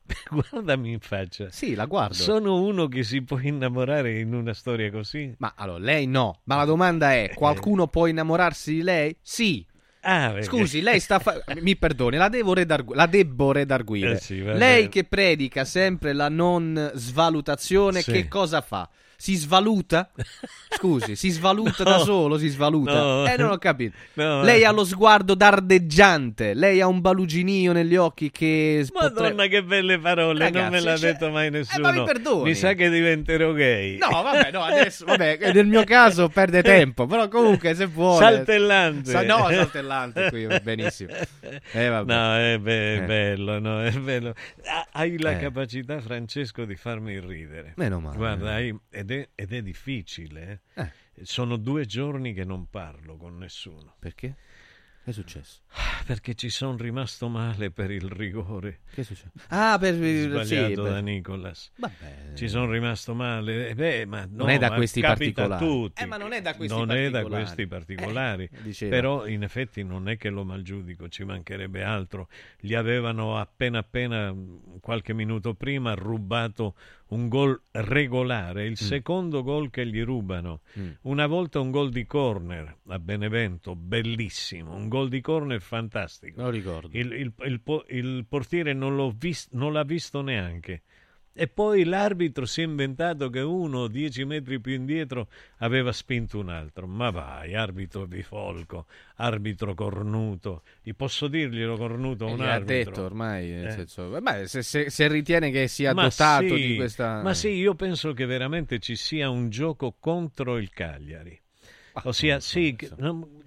guardami in faccia. Sì, la guardo. Sono uno che si può innamorare in una storia così? Ma allora, lei no. Ma la domanda è: qualcuno può innamorarsi di lei? Sì. Ah, perché- Scusi, lei sta fa- mi perdoni, la devo redargu- la debbo redarguire. Eh sì, lei che predica sempre la non svalutazione, Sì. che cosa fa? Si svaluta? Scusi, si svaluta da No. solo, si svaluta. No. Eh, non ho capito. No, lei eh. ha lo sguardo dardeggiante, lei ha un baluginio negli occhi che Madonna, potrebbe- che belle parole, non me Ragazzi, l'ha cioè- detto mai nessuno. ma mi perdoni. Mi sa che diventerò gay. No, vabbè, no, adesso, vabbè, nel mio caso perde tempo, però comunque se vuole... Saltellante. Sa- no, saltellante qui, benissimo. Eh, vabbè. No, è, be- Eh. bello, no, è bello. Ha- Hai la Eh. capacità, Francesco, di farmi ridere. Meno male. Guarda, hai- ed, è, ed è difficile. eh. Sono due giorni che non parlo con nessuno. Perché? Che è successo? Perché ci sono rimasto male per il rigore. Che è successo? Ah, per Sbagliato sì, da per- Nicolas. Vabbè. Ci sono rimasto male. Eh, beh, ma Non no, è da questi particolari. tutti. Eh, ma non è da questi Non è da particolari. questi particolari. Eh. Però in effetti non è che lo malgiudico, ci mancherebbe altro. Gli avevano appena appena mh, qualche minuto prima rubato un gol regolare, il secondo gol che gli rubano. Mm. Una volta un gol di corner a Benevento, bellissimo, un gol di corner fantastico. Non lo ricordo. Il, il- il il portiere non, l'ho vis- non l'ha visto neanche. E poi l'arbitro si è inventato che uno dieci metri più indietro aveva spinto un altro. Ma vai, arbitro bifolco, arbitro cornuto. Gli posso dirglielo cornuto a Eh, un gli ha arbitro? detto ormai, Eh. senso, beh, se, se- se ritiene che sia Ma dotato sì, di questa... Ma sì, io penso che veramente ci sia un gioco contro il Cagliari. Ossia, sì, che-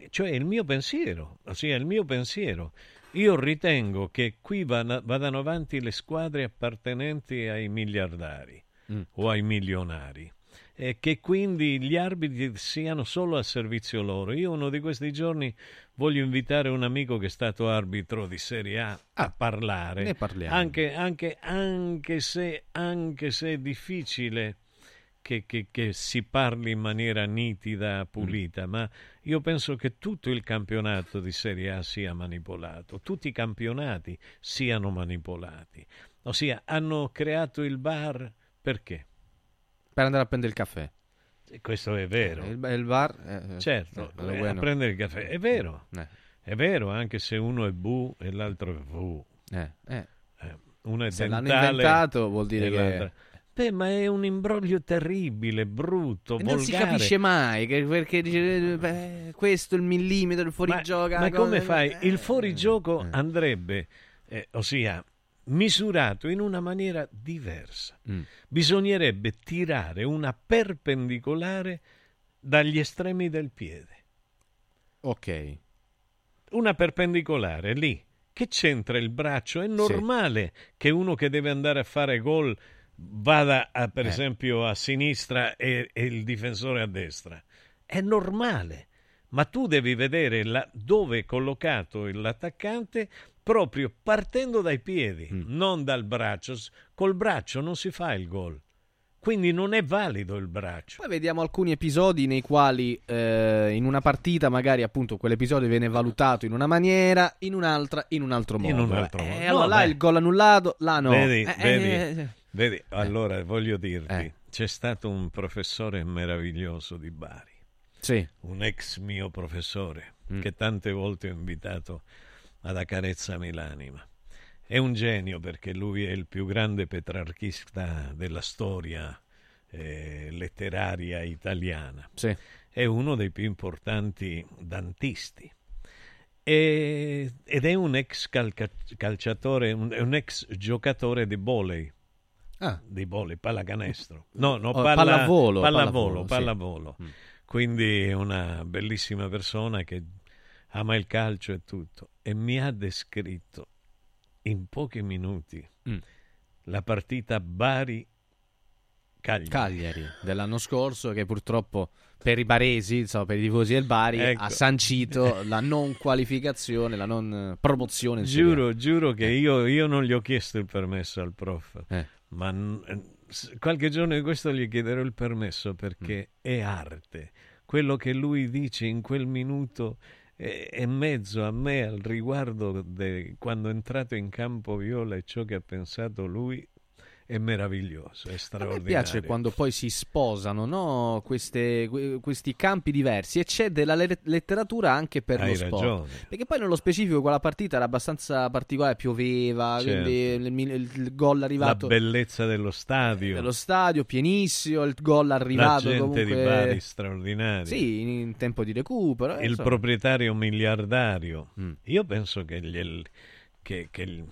cioè il mio pensiero, ossia il mio pensiero. Io ritengo che qui vadano avanti le squadre appartenenti ai miliardari Mm. o ai milionari e che quindi gli arbitri siano solo a servizio loro. Io uno di questi giorni voglio invitare un amico che è stato arbitro di Serie A a parlare. ne parliamo. Anche, anche- anche se, anche se è difficile che, che- che si parli in maniera nitida, pulita, ma io penso che tutto il campionato di Serie A sia manipolato, tutti i campionati siano manipolati. Ossia, hanno creato il bar perché? Per andare a prendere il caffè. Questo è vero. Eh, Il, il bar... eh, Certo, eh, eh, bueno. a prendere il caffè. È vero, Eh. è vero, anche se uno è bu e l'altro è vu. Eh, eh. Eh, uno è Se l'hanno dentale inventato vuol dire che- Beh, ma è un imbroglio terribile, brutto, E non si capisce mai perché dice eh, beh, questo è il millimetro, il fuorigioco. Ma la come cosa- fai? eh, Il fuorigioco andrebbe, eh, ossia, misurato in una maniera diversa. Mm. Bisognerebbe tirare una perpendicolare dagli estremi del piede. Ok. Una perpendicolare lì. Che c'entra il braccio? È normale che uno che deve andare a fare gol vada, a- per Eh. esempio, a sinistra e, e il difensore a destra. È normale. Ma tu devi vedere la- dove è collocato l'attaccante proprio partendo dai piedi, Mm. non dal braccio. Col braccio non si fa il gol. Quindi non è valido il braccio. Poi vediamo alcuni episodi nei quali eh, in una partita magari appunto quell'episodio viene valutato in una maniera, in un'altra in un altro modo. In un altro Eh, modo. allora No, là beh. il gol annullato, là no. Vedi, Eh, vedi, eh, eh. Vedi, allora voglio dirti, Eh. c'è stato un professore meraviglioso di Bari, Sì. un ex mio professore, Mm. che tante volte ho invitato ad accarezzami l'anima. È un genio perché lui è il più grande petrarchista della storia eh, letteraria italiana. Sì. È uno dei più importanti dantisti. E- ed è un ex calca- calciatore, un, un ex giocatore di volley. Ah. Di volley, pallacanestro. No, no, Oh, palla- pallavolo, Pallavolo, pallavolo, sì. pallavolo. Mm. Quindi una bellissima persona che ama il calcio e tutto. E mi ha descritto in pochi minuti Mm. la partita Bari Cagliari. Cagliari dell'anno scorso che purtroppo per i baresi, insomma, per i tifosi del Bari, Ecco. ha sancito la non qualificazione, la non eh, promozione. Giuro, giuro che io, io non gli ho chiesto il permesso al prof, Eh. Ma qualche giorno di questo gli chiederò il permesso perché Mm. è arte. Quello che lui dice in quel minuto è, è mezzo a me al riguardo de- quando è entrato in campo Viola e ciò che ha pensato lui è meraviglioso, è straordinario. piace quando poi si sposano no? Queste- que- questi campi diversi e c'è della le- letteratura anche per Hai lo sport. ragione. Perché poi nello specifico quella partita era abbastanza particolare, pioveva, Certo. quindi il, il- il gol La arrivato bellezza dello stadio, dello stadio pienissimo, il gol la arrivato gente comunque di Bari straordinaria. Sì, in, in tempo di recupero. eh, il insomma. proprietario miliardario. Mm. Io penso che, gliel- che- che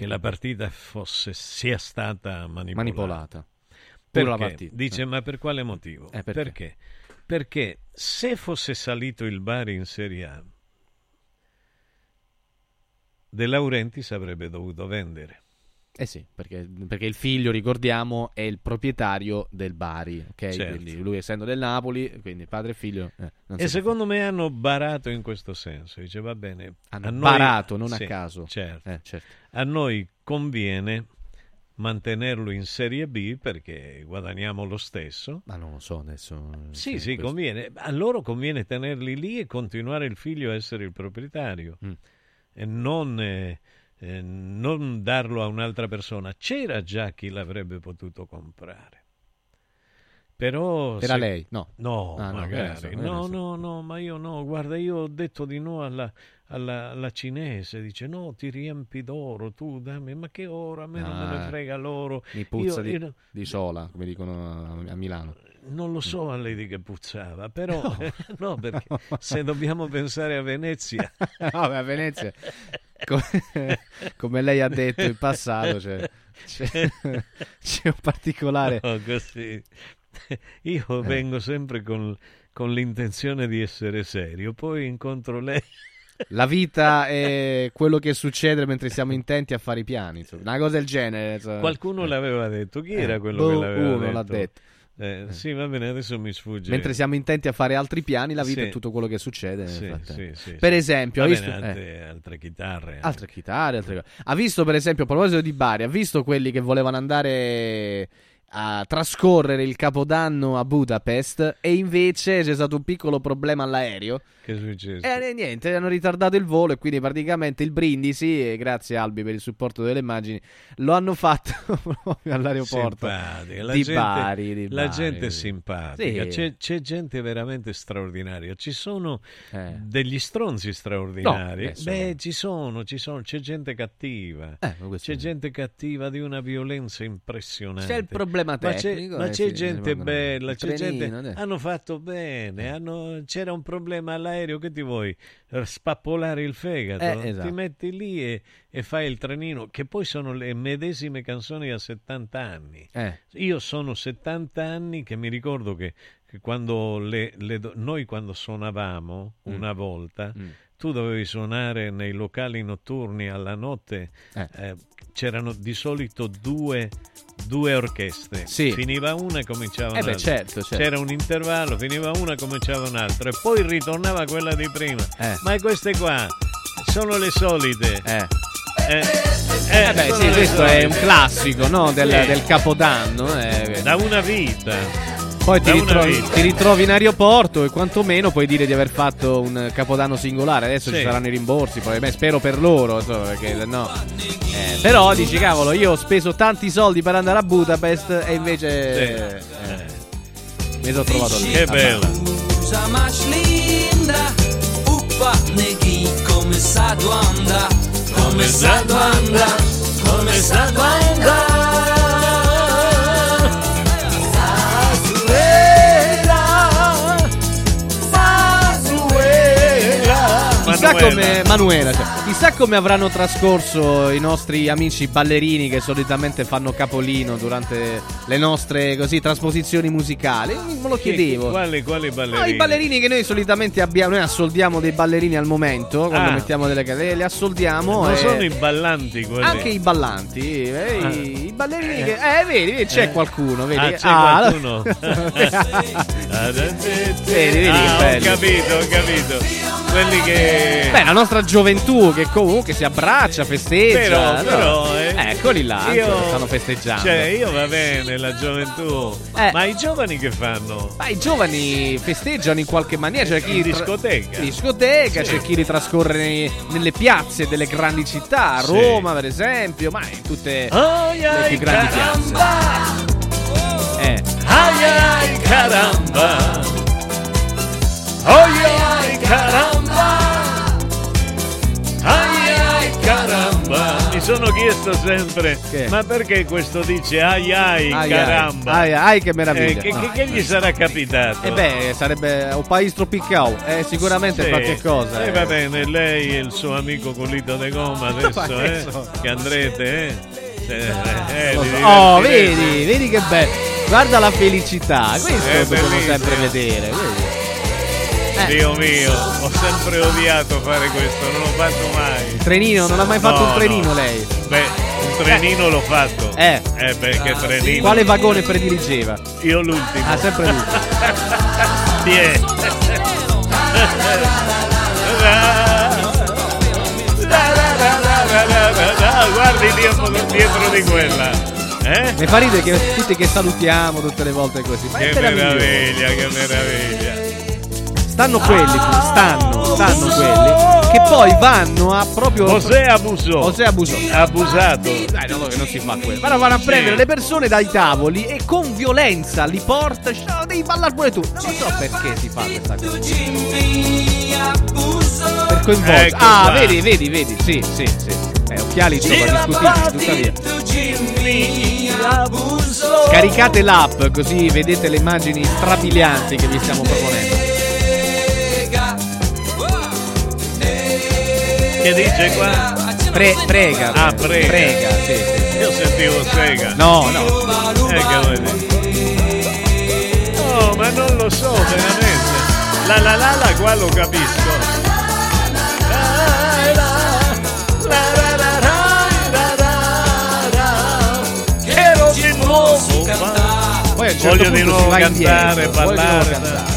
che la partita fosse, sia stata manipolata. manipolata. Perché? la partita. Dice, Eh. ma per quale motivo? Eh, perché? perché? Perché se fosse salito il Bari in Serie A, De Laurentiis avrebbe dovuto vendere. Eh sì, perché, perché il figlio, ricordiamo, è il proprietario del Bari, ok? Certo. Quindi lui essendo del Napoli, quindi padre e figlio... eh, E secondo me hanno barato in questo senso. Dice, va bene. Hanno a noi- barato, non a Sì, caso. Certo. Eh, certo. A noi conviene mantenerlo in Serie B perché guadagniamo lo stesso. Ma non lo so adesso. Sì, eh, sì, questo- conviene. A loro conviene tenerli lì e continuare il figlio a essere il proprietario Mm. e non, eh, eh, non darlo a un'altra persona. C'era già chi l'avrebbe potuto comprare. Però Era se- lei? No. No, Ah, no, magari. no, no, no, ma io no. Guarda, io ho detto di no alla, alla- alla cinese. Dice, no, ti riempi d'oro, tu dammi. Ma che oro? A me non me ne Ah, frega l'oro. Mi puzza Io- di, io di sola, come dicono a, a Milano. Non lo so a lei di che puzzava, però no, perché No. se dobbiamo pensare a Venezia, no, beh, a Venezia, come, come lei ha detto in passato, c'è, c'è, c'è un particolare... No, così. Io Eh. vengo sempre con, con l'intenzione di essere serio, poi incontro lei. La vita è quello che succede mentre siamo intenti a fare i piani, insomma. una cosa del genere. insomma. Qualcuno l'aveva detto, chi Eh, era quello boh, che l'aveva uno detto? l'ha detto. Eh, Sì, va bene, adesso mi sfugge. Mentre siamo intenti a fare altri piani, la vita Sì. è tutto quello che succede. Sì, sì, sì, per esempio, Va ha bene, visto, eh, altre, altre chitarre. altre chitarre, altre. Ha visto, per esempio, a proposito di Bari, ha visto quelli che volevano andare a trascorrere il capodanno a Budapest e invece c'è stato un piccolo problema all'aereo. Che è successo? E eh, niente, hanno ritardato il volo e quindi praticamente il brindisi, e grazie Albi per il supporto delle immagini, lo hanno fatto proprio all'aeroporto Simpatica. La di gente, Bari. di la Bari. gente è simpatica, Sì. c'è, c'è gente veramente straordinaria. Ci sono Eh. degli stronzi straordinari. No, beh, sono- Beh, ci sono, ci sono, c'è gente cattiva. Eh, C'è gente cattiva di una violenza impressionante. C'è il problema Ma c'è, tecnico, ma eh, c'è sì, gente mandano bella, c'è gente... trenino, eh. Hanno fatto bene, hanno- c'era un problema all'aereo, che ti vuoi? Eh, Spappolare il fegato? Eh, esatto. Ti metti lì e, e fai il trenino, che poi sono le medesime canzoni a 70 anni. Eh. Io sono 70 anni che mi ricordo che, che quando le, le do- noi quando suonavamo Mm. una volta, Mm. tu dovevi suonare nei locali notturni alla notte, Eh. eh, c'erano di solito due, due orchestre. Sì. Finiva una e cominciava Eh beh, un'altra. certo, certo. C'era un intervallo, finiva una e cominciava un'altra. E poi ritornava quella di prima. Eh. Ma queste qua sono le solite. Eh. Eh, Eh beh, sono sì, questo è un solite. classico no? del, Sì. del capodanno. eh. Da una vita. Poi ti ritrovi, ti ritrovi in aeroporto e quantomeno puoi dire di aver fatto un capodanno singolare. Adesso Sì. ci saranno i rimborsi, probabilmente spero per loro, insomma, perché se no. Eh, però dici, cavolo, io ho speso tanti soldi per andare a Budapest e invece. Sì. eh, mi sono trovato lì. Che neghi, come sa come sa come sa Manuela. come Manuela, cioè, chissà come avranno trascorso i nostri amici ballerini che solitamente fanno capolino durante le nostre così trasposizioni musicali. Me lo chiedevo. Quali, quali ballerini? No, i ballerini che noi solitamente abbiamo, noi assoldiamo dei ballerini al momento, quando Ah. mettiamo delle cadere, li assoldiamo. Non sono i ballanti quelli. Anche i ballanti, eh, Ah. i, ballerini che... Eh, vedi, vedi, c'è Eh. qualcuno, vedi? Ah, c'è allora- qualcuno. vedi, vedi Ah, ho capito, ho capito. Quelli che... Beh, la nostra gioventù che comunque si abbraccia, festeggia. Però, no? però, eh. Eccoli là, Io- stanno festeggiando. Cioè, io va bene, la gioventù. Eh. Ma i giovani che fanno? Ma i giovani festeggiano in qualche maniera. C'è chi In tra- discoteca. in discoteca, Sì. c'è chi li trascorre nei- nelle piazze delle grandi città, Sì. Roma per esempio, ma in tutte Ai, le ai, più grandi caramba. piazze. Eh. Ai ai caramba Ai ai caramba caramba Mi sono chiesto sempre Che? Ma perché questo dice ai ai, Ai, caramba ai, ai, che meraviglia. Eh, che, No. che- che gli sarà capitato? E beh, sarebbe un paese tropicale, eh, sicuramente Sì. qualche cosa. Eh, eh. va bene, lei e il suo amico Colito de Goma Ma adesso, che eh, che andrete, eh? Eh, eh, vi so. Oh, vedi, vedi che bello. Guarda la felicità, questo dobbiamo bellissimo. sempre vedere. vedi? Eh. Dio mio, ho sempre odiato fare questo, non l'ho fatto mai. Il trenino, non ha mai fatto No, un trenino no. lei? Beh, un trenino l'ho fatto. Eh. Eh beh, che trenino. Quale vagone prediligeva? Io l'ultimo. Ah, sempre lui. Tie. Ah, Guardi dietro, dietro di quella. Eh? Mi fa ridere che tutti che salutiamo tutte le volte così. Che meraviglia, che meraviglia. Stanno quelli, stanno, stanno quelli che poi vanno a proprio José abusò. José abusò. Abusato. Dai, no, che non si fa quello. Ma vanno a prendere le persone dai tavoli e con violenza li porta. "No, devi ballare pure tu. Non so perché si fa questa cosa. Per coinvolgere. Ecco ah, qua. vedi, vedi, vedi. Sì, sì, sì. Eh, occhiali insomma discutibili, tuttavia. Scaricate l'app così vedete le immagini strabilianti che vi stiamo proponendo. Che dice qua? Pre- prega. Ah, prega. Prega, sì, sì. Io sentivo sega. No, no. Eh, che vuoi dire? No, ma non lo so veramente. La la la la qua lo capisco. Che non mi muovo. Poi a un certo Voglio di punto nuovo si va cantare, indietro, voglio di nuovo ballare. cantare,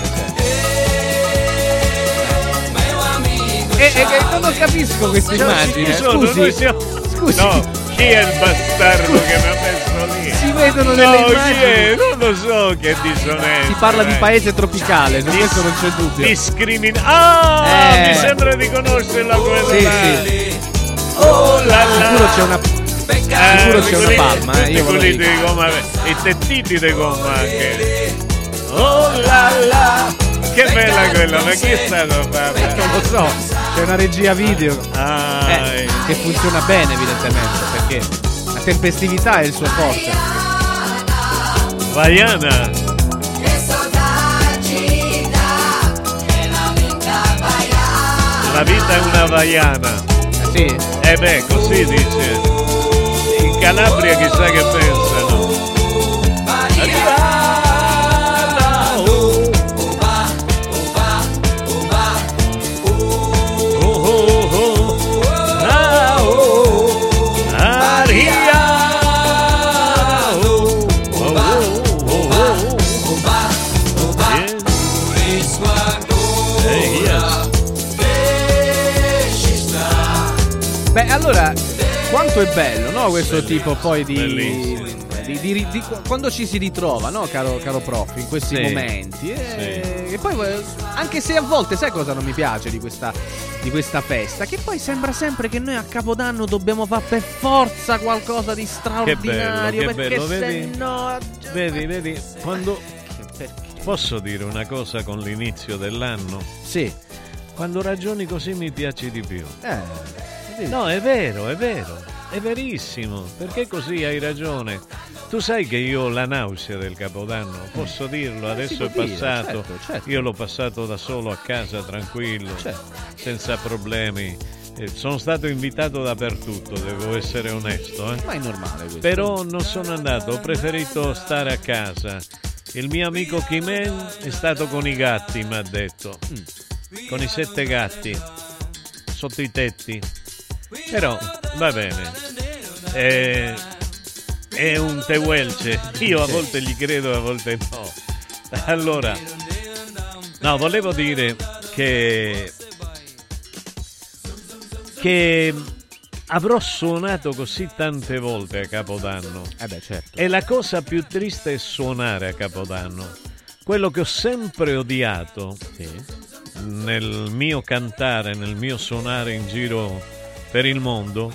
E, e che non capisco queste immagini. chi eh. sono? Noi Scusi, siamo- scusi. No, chi è il bastardo che mi ha messo lì? Si vedono no, delle chi immagini. è? Non lo so che dissonenza. Si parla di eh. paese tropicale, su questo non c'è dubbio. Discrimina. Ah, Eh. mi sembra di conoscerla quella Sì, sì. Oh la la. Sicuro c'è una. Eh, Sicuro c'è una quelli- palma, eh, io lo quelli di gomma, i tettiti di gomma anche. Oh la la. Che bella quella, ma chi è stato a farla? Non lo so, c'è una regia video Ah, eh, che funziona bene evidentemente perché la tempestività è il suo forte. Vaiana. La vita è una vaiana. Sì? Eh beh, così dice. In Calabria chissà che pensano. Beh, allora, quanto è bello, no? Questo tipo poi di, di, di- di- quando ci si ritrova, no, caro, caro prof, in questi Sì. momenti. eh, E poi, eh, anche se a volte, sai cosa non mi piace di questa, di questa festa? Che poi sembra sempre che noi a Capodanno dobbiamo fare per forza qualcosa di Che straordinario. bello, che perché bello, se no. Vedi, vedi, quando posso dire una cosa con l'inizio dell'anno? Sì. Quando ragioni così mi piaci di più. Eh, No, è vero, è vero, è verissimo, perché così hai ragione. Tu sai che io ho la nausea del Capodanno, posso dirlo, adesso si è dire, passato. certo, certo. Io l'ho passato da solo a casa, tranquillo, Certo. senza problemi. Eh, sono stato invitato dappertutto, devo essere onesto. eh. Ma è normale questo. Però non sono andato, ho preferito stare a casa. Il mio amico Kimen è stato con i gatti, mi ha detto. Con i sette gatti sotto i tetti. Però va bene. Eh, è un tehuelce. Io a volte gli credo, a volte no. Allora, no, volevo dire che che avrò suonato così tante volte a Capodanno. Eh beh, certo. E la cosa più triste è suonare a Capodanno. Quello che ho sempre odiato nel mio cantare, nel mio suonare in giro per il mondo,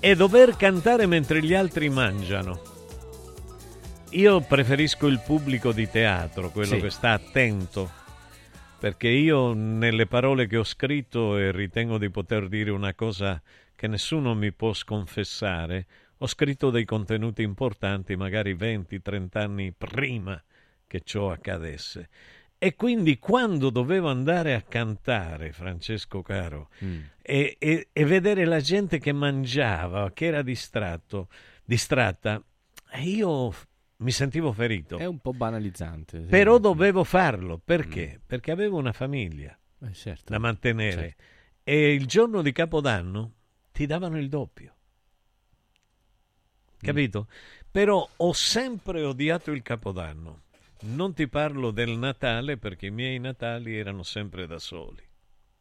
è dover cantare mentre gli altri mangiano. Io preferisco il pubblico di teatro, quello Sì. che sta attento, perché io nelle parole che ho scritto e ritengo di poter dire una cosa che nessuno mi può sconfessare, ho scritto dei contenuti importanti magari 20-30 anni prima che ciò accadesse. E quindi quando dovevo andare a cantare, Francesco caro, e, e- e vedere la gente che mangiava, che era distratto, distratta, e io mi sentivo ferito. È un po' banalizzante. sì. Però dovevo farlo perché? Perché avevo una famiglia Eh, certo. da mantenere Certo. e il giorno di Capodanno ti davano il doppio. Capito? Però ho sempre odiato il Capodanno. Non ti parlo del Natale perché i miei Natali erano sempre da soli.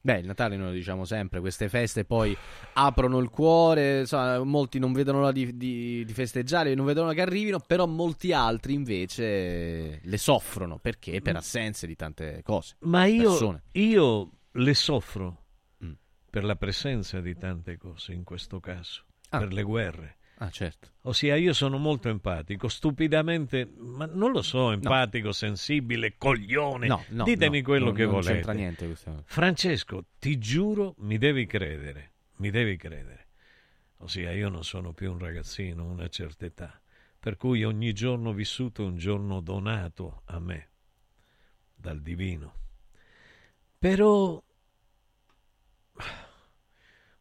Beh, il Natale noi lo diciamo sempre, queste feste poi aprono il cuore, insomma, molti non vedono l'ora di, di- di festeggiare, non vedono l'ora che arrivino, però molti altri invece le soffrono, perché? Per assenze di tante cose. Ma io, io le soffro Mm. per la presenza di tante cose in questo caso, Ah. per le guerre. Ah, certo. Ossia, io sono molto empatico, stupidamente, ma non lo so, empatico, sensibile, coglione. No, no, Ditemi no, quello no, che non volete. c'entra niente questo. Francesco, ti giuro, mi devi credere, mi devi credere. Ossia, io non sono più un ragazzino, una certa età, per cui ogni giorno vissuto è un giorno donato a me, dal divino. Però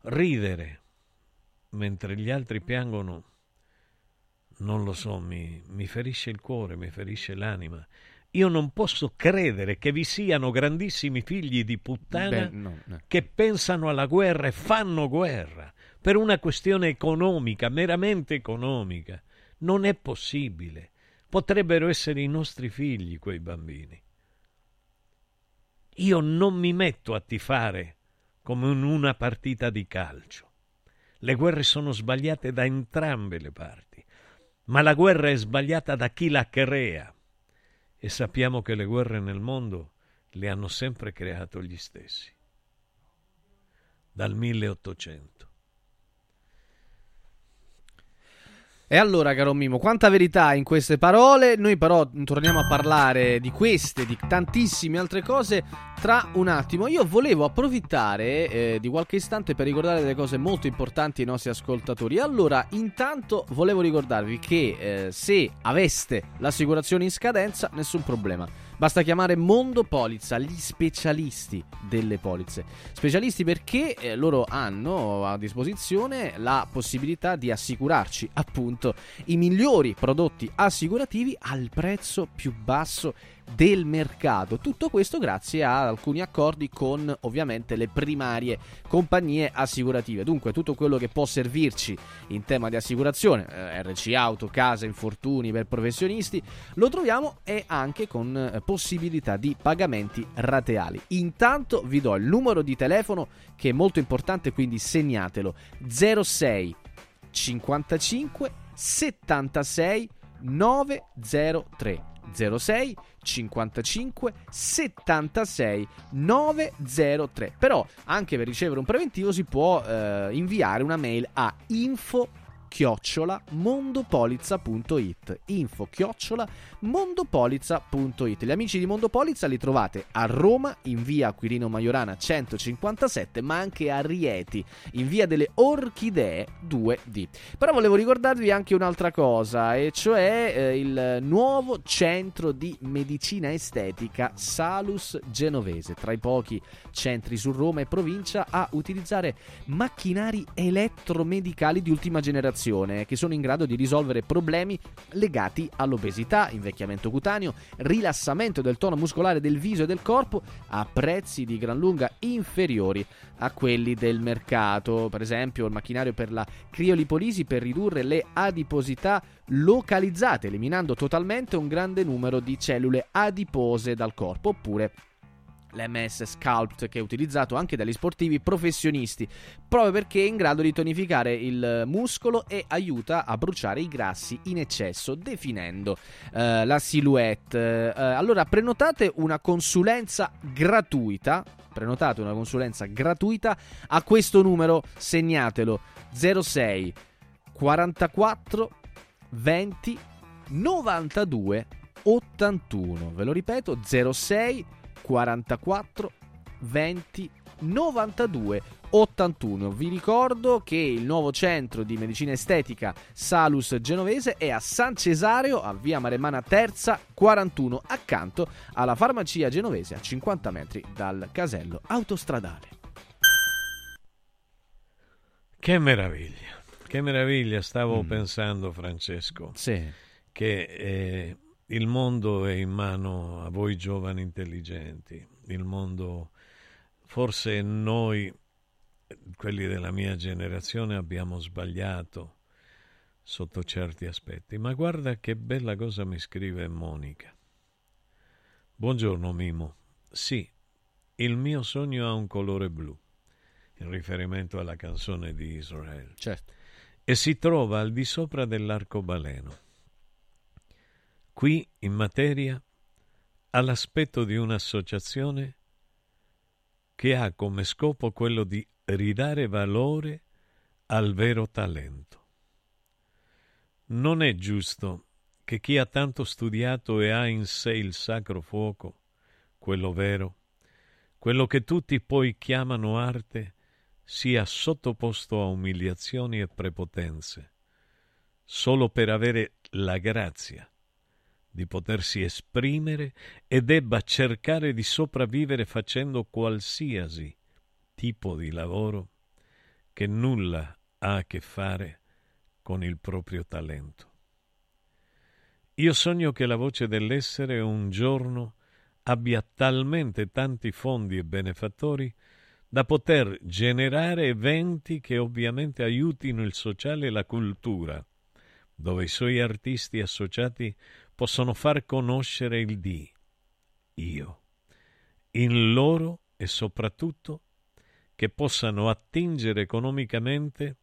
ridere mentre gli altri piangono, non lo so, mi, mi ferisce il cuore, mi ferisce l'anima. Io non posso credere che vi siano grandissimi figli di puttana Beh, no, no. che pensano alla guerra e fanno guerra per una questione economica, meramente economica. Non è possibile. Potrebbero essere i nostri figli quei bambini. Io non mi metto a tifare come in una partita di calcio. Le guerre sono sbagliate da entrambe le parti, ma la guerra è sbagliata da chi la crea. E sappiamo che le guerre nel mondo le hanno sempre creato gli stessi. Dal 1800. E allora, caro Mimo, quanta verità in queste parole. Noi però torniamo a parlare di queste, di tantissime altre cose tra un attimo. Io volevo approfittare eh, di qualche istante per ricordare delle cose molto importanti ai nostri ascoltatori. Allora, intanto volevo ricordarvi che eh, se aveste l'assicurazione in scadenza, nessun problema. Basta chiamare Mondo Polizza, gli specialisti delle polizze. Specialisti perché eh, loro hanno a disposizione la possibilità di assicurarci appunto i migliori prodotti assicurativi al prezzo più basso del mercato. Tutto questo grazie a alcuni accordi con ovviamente le primarie compagnie assicurative. Dunque tutto quello che può servirci in tema di assicurazione, eh, RC auto, casa, infortuni per professionisti, lo troviamo e anche con eh, possibilità di pagamenti rateali. Intanto vi do il numero di telefono che è molto importante, quindi segnatelo 06 55 76 903 06 55 76 903 però anche per ricevere un preventivo si può eh, inviare una mail a info chiocciola mondopolizza.it info chiocciola mondopolizza.it gli amici di Mondopolizza li trovate a Roma in via Quirino Maiorana 157 ma anche a Rieti in via delle Orchidee 2D però volevo ricordarvi anche un'altra cosa e cioè eh, il nuovo centro di medicina estetica Salus Genovese. Tra i pochi centri su Roma e provincia a utilizzare macchinari elettromedicali di ultima generazione che sono in grado di risolvere problemi legati all'obesità, invecchiamento cutaneo, rilassamento del tono muscolare del viso e del corpo a prezzi di gran lunga inferiori a quelli del mercato. Per esempio, il macchinario per la criolipolisi per ridurre le adiposità localizzate, eliminando totalmente un grande numero di cellule adipose dal corpo, oppure l'MS Sculpt che è utilizzato anche dagli sportivi professionisti proprio perché è in grado di tonificare il muscolo e aiuta a bruciare i grassi in eccesso definendo eh, la silhouette. Eh, allora prenotate una consulenza gratuita prenotate una consulenza gratuita a questo numero segnatelo 06 44 20 92 81 ve lo ripeto 06 44 20 92 81. Vi ricordo che il nuovo centro di medicina estetica Salus Genovese è a San Cesareo, a via Maremana Terza 41, accanto alla farmacia genovese a 50 metri dal casello autostradale. Che meraviglia, che meraviglia, stavo pensando Francesco, Sì. che eh, il mondo è in mano a voi giovani intelligenti, il mondo, forse noi, quelli della mia generazione, abbiamo sbagliato sotto certi aspetti, ma guarda che bella cosa mi scrive Monica. Buongiorno Mimo, sì, il mio sogno ha un colore blu, in riferimento alla canzone di Israel. Certo. E si trova al di sopra dell'arcobaleno. Qui, in materia, ha l'aspetto di un'associazione che ha come scopo quello di ridare valore al vero talento. Non è giusto che chi ha tanto studiato e ha in sé il sacro fuoco, quello vero, quello che tutti poi chiamano arte, sia sottoposto a umiliazioni e prepotenze, solo per avere la grazia di potersi esprimere e debba cercare di sopravvivere facendo qualsiasi tipo di lavoro che nulla ha a che fare con il proprio talento. Io sogno che la voce dell'essere un giorno abbia talmente tanti fondi e benefattori da poter generare eventi che ovviamente aiutino il sociale e la cultura, dove i suoi artisti associati possono far conoscere il di io, in loro e soprattutto che possano attingere economicamente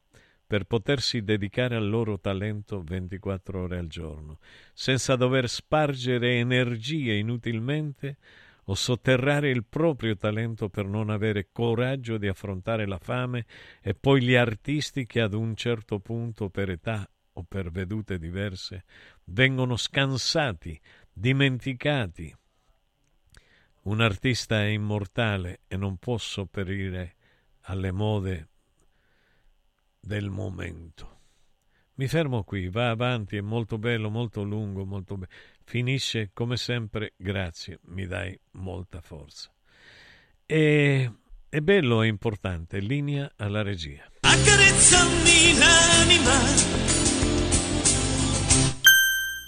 per potersi dedicare al loro talento 24 ore al giorno, senza dover spargere energie inutilmente o sotterrare il proprio talento per non avere coraggio di affrontare la fame e poi gli artisti che ad un certo punto per età o per vedute diverse vengono scansati, dimenticati. Un artista è immortale e non può sopperire alle mode del momento. Mi fermo qui, va avanti, è molto bello, molto lungo, molto bello. Finisce come sempre, grazie, mi dai molta forza. E è bello, è importante, linea alla regia. Accarezzami l'anima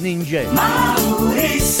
ninja. Mauris.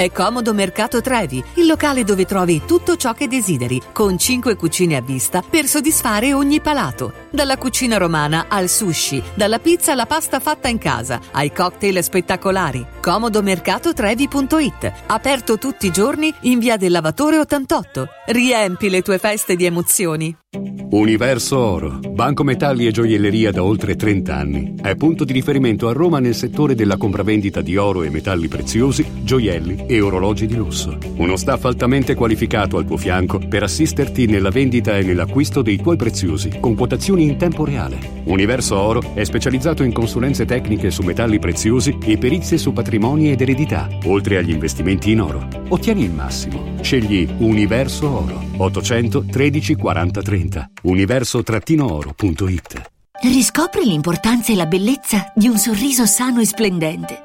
È Comodo Mercato Trevi, il locale dove trovi tutto ciò che desideri, con 5 cucine a vista per soddisfare ogni palato. Dalla cucina romana al sushi, dalla pizza alla pasta fatta in casa, ai cocktail spettacolari. Comodomercatotrevi.it, aperto tutti i giorni in via del Lavatore 88. Riempi le tue feste di emozioni. Universo Oro, banco metalli e gioielleria da oltre 30 anni. È punto di riferimento a Roma nel settore della compravendita di oro e metalli preziosi, gioielli e orologi di lusso. Uno staff altamente qualificato al tuo fianco per assisterti nella vendita e nell'acquisto dei tuoi preziosi, con quotazioni in tempo reale. Universo Oro è specializzato in consulenze tecniche su metalli preziosi e perizie su patrimoni ed eredità, oltre agli investimenti in oro. Ottieni il massimo. Scegli Universo Oro. 800 13 40 30. Universo-oro.it. Riscopri l'importanza e la bellezza di un sorriso sano e splendente.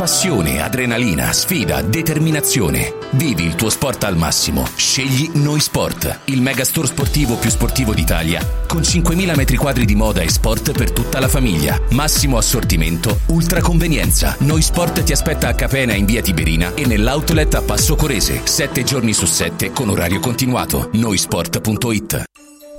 Passione, adrenalina, sfida, determinazione. Vivi il tuo sport al massimo. Scegli Noi Sport, il megastore sportivo più sportivo d'Italia, con 5.000 metri quadri di moda e sport per tutta la famiglia. Massimo assortimento, ultra convenienza. Noi Sport ti aspetta a Capena in via Tiberina e nell'outlet a Passo Corese, 7 giorni su 7 con orario continuato. Noisport.it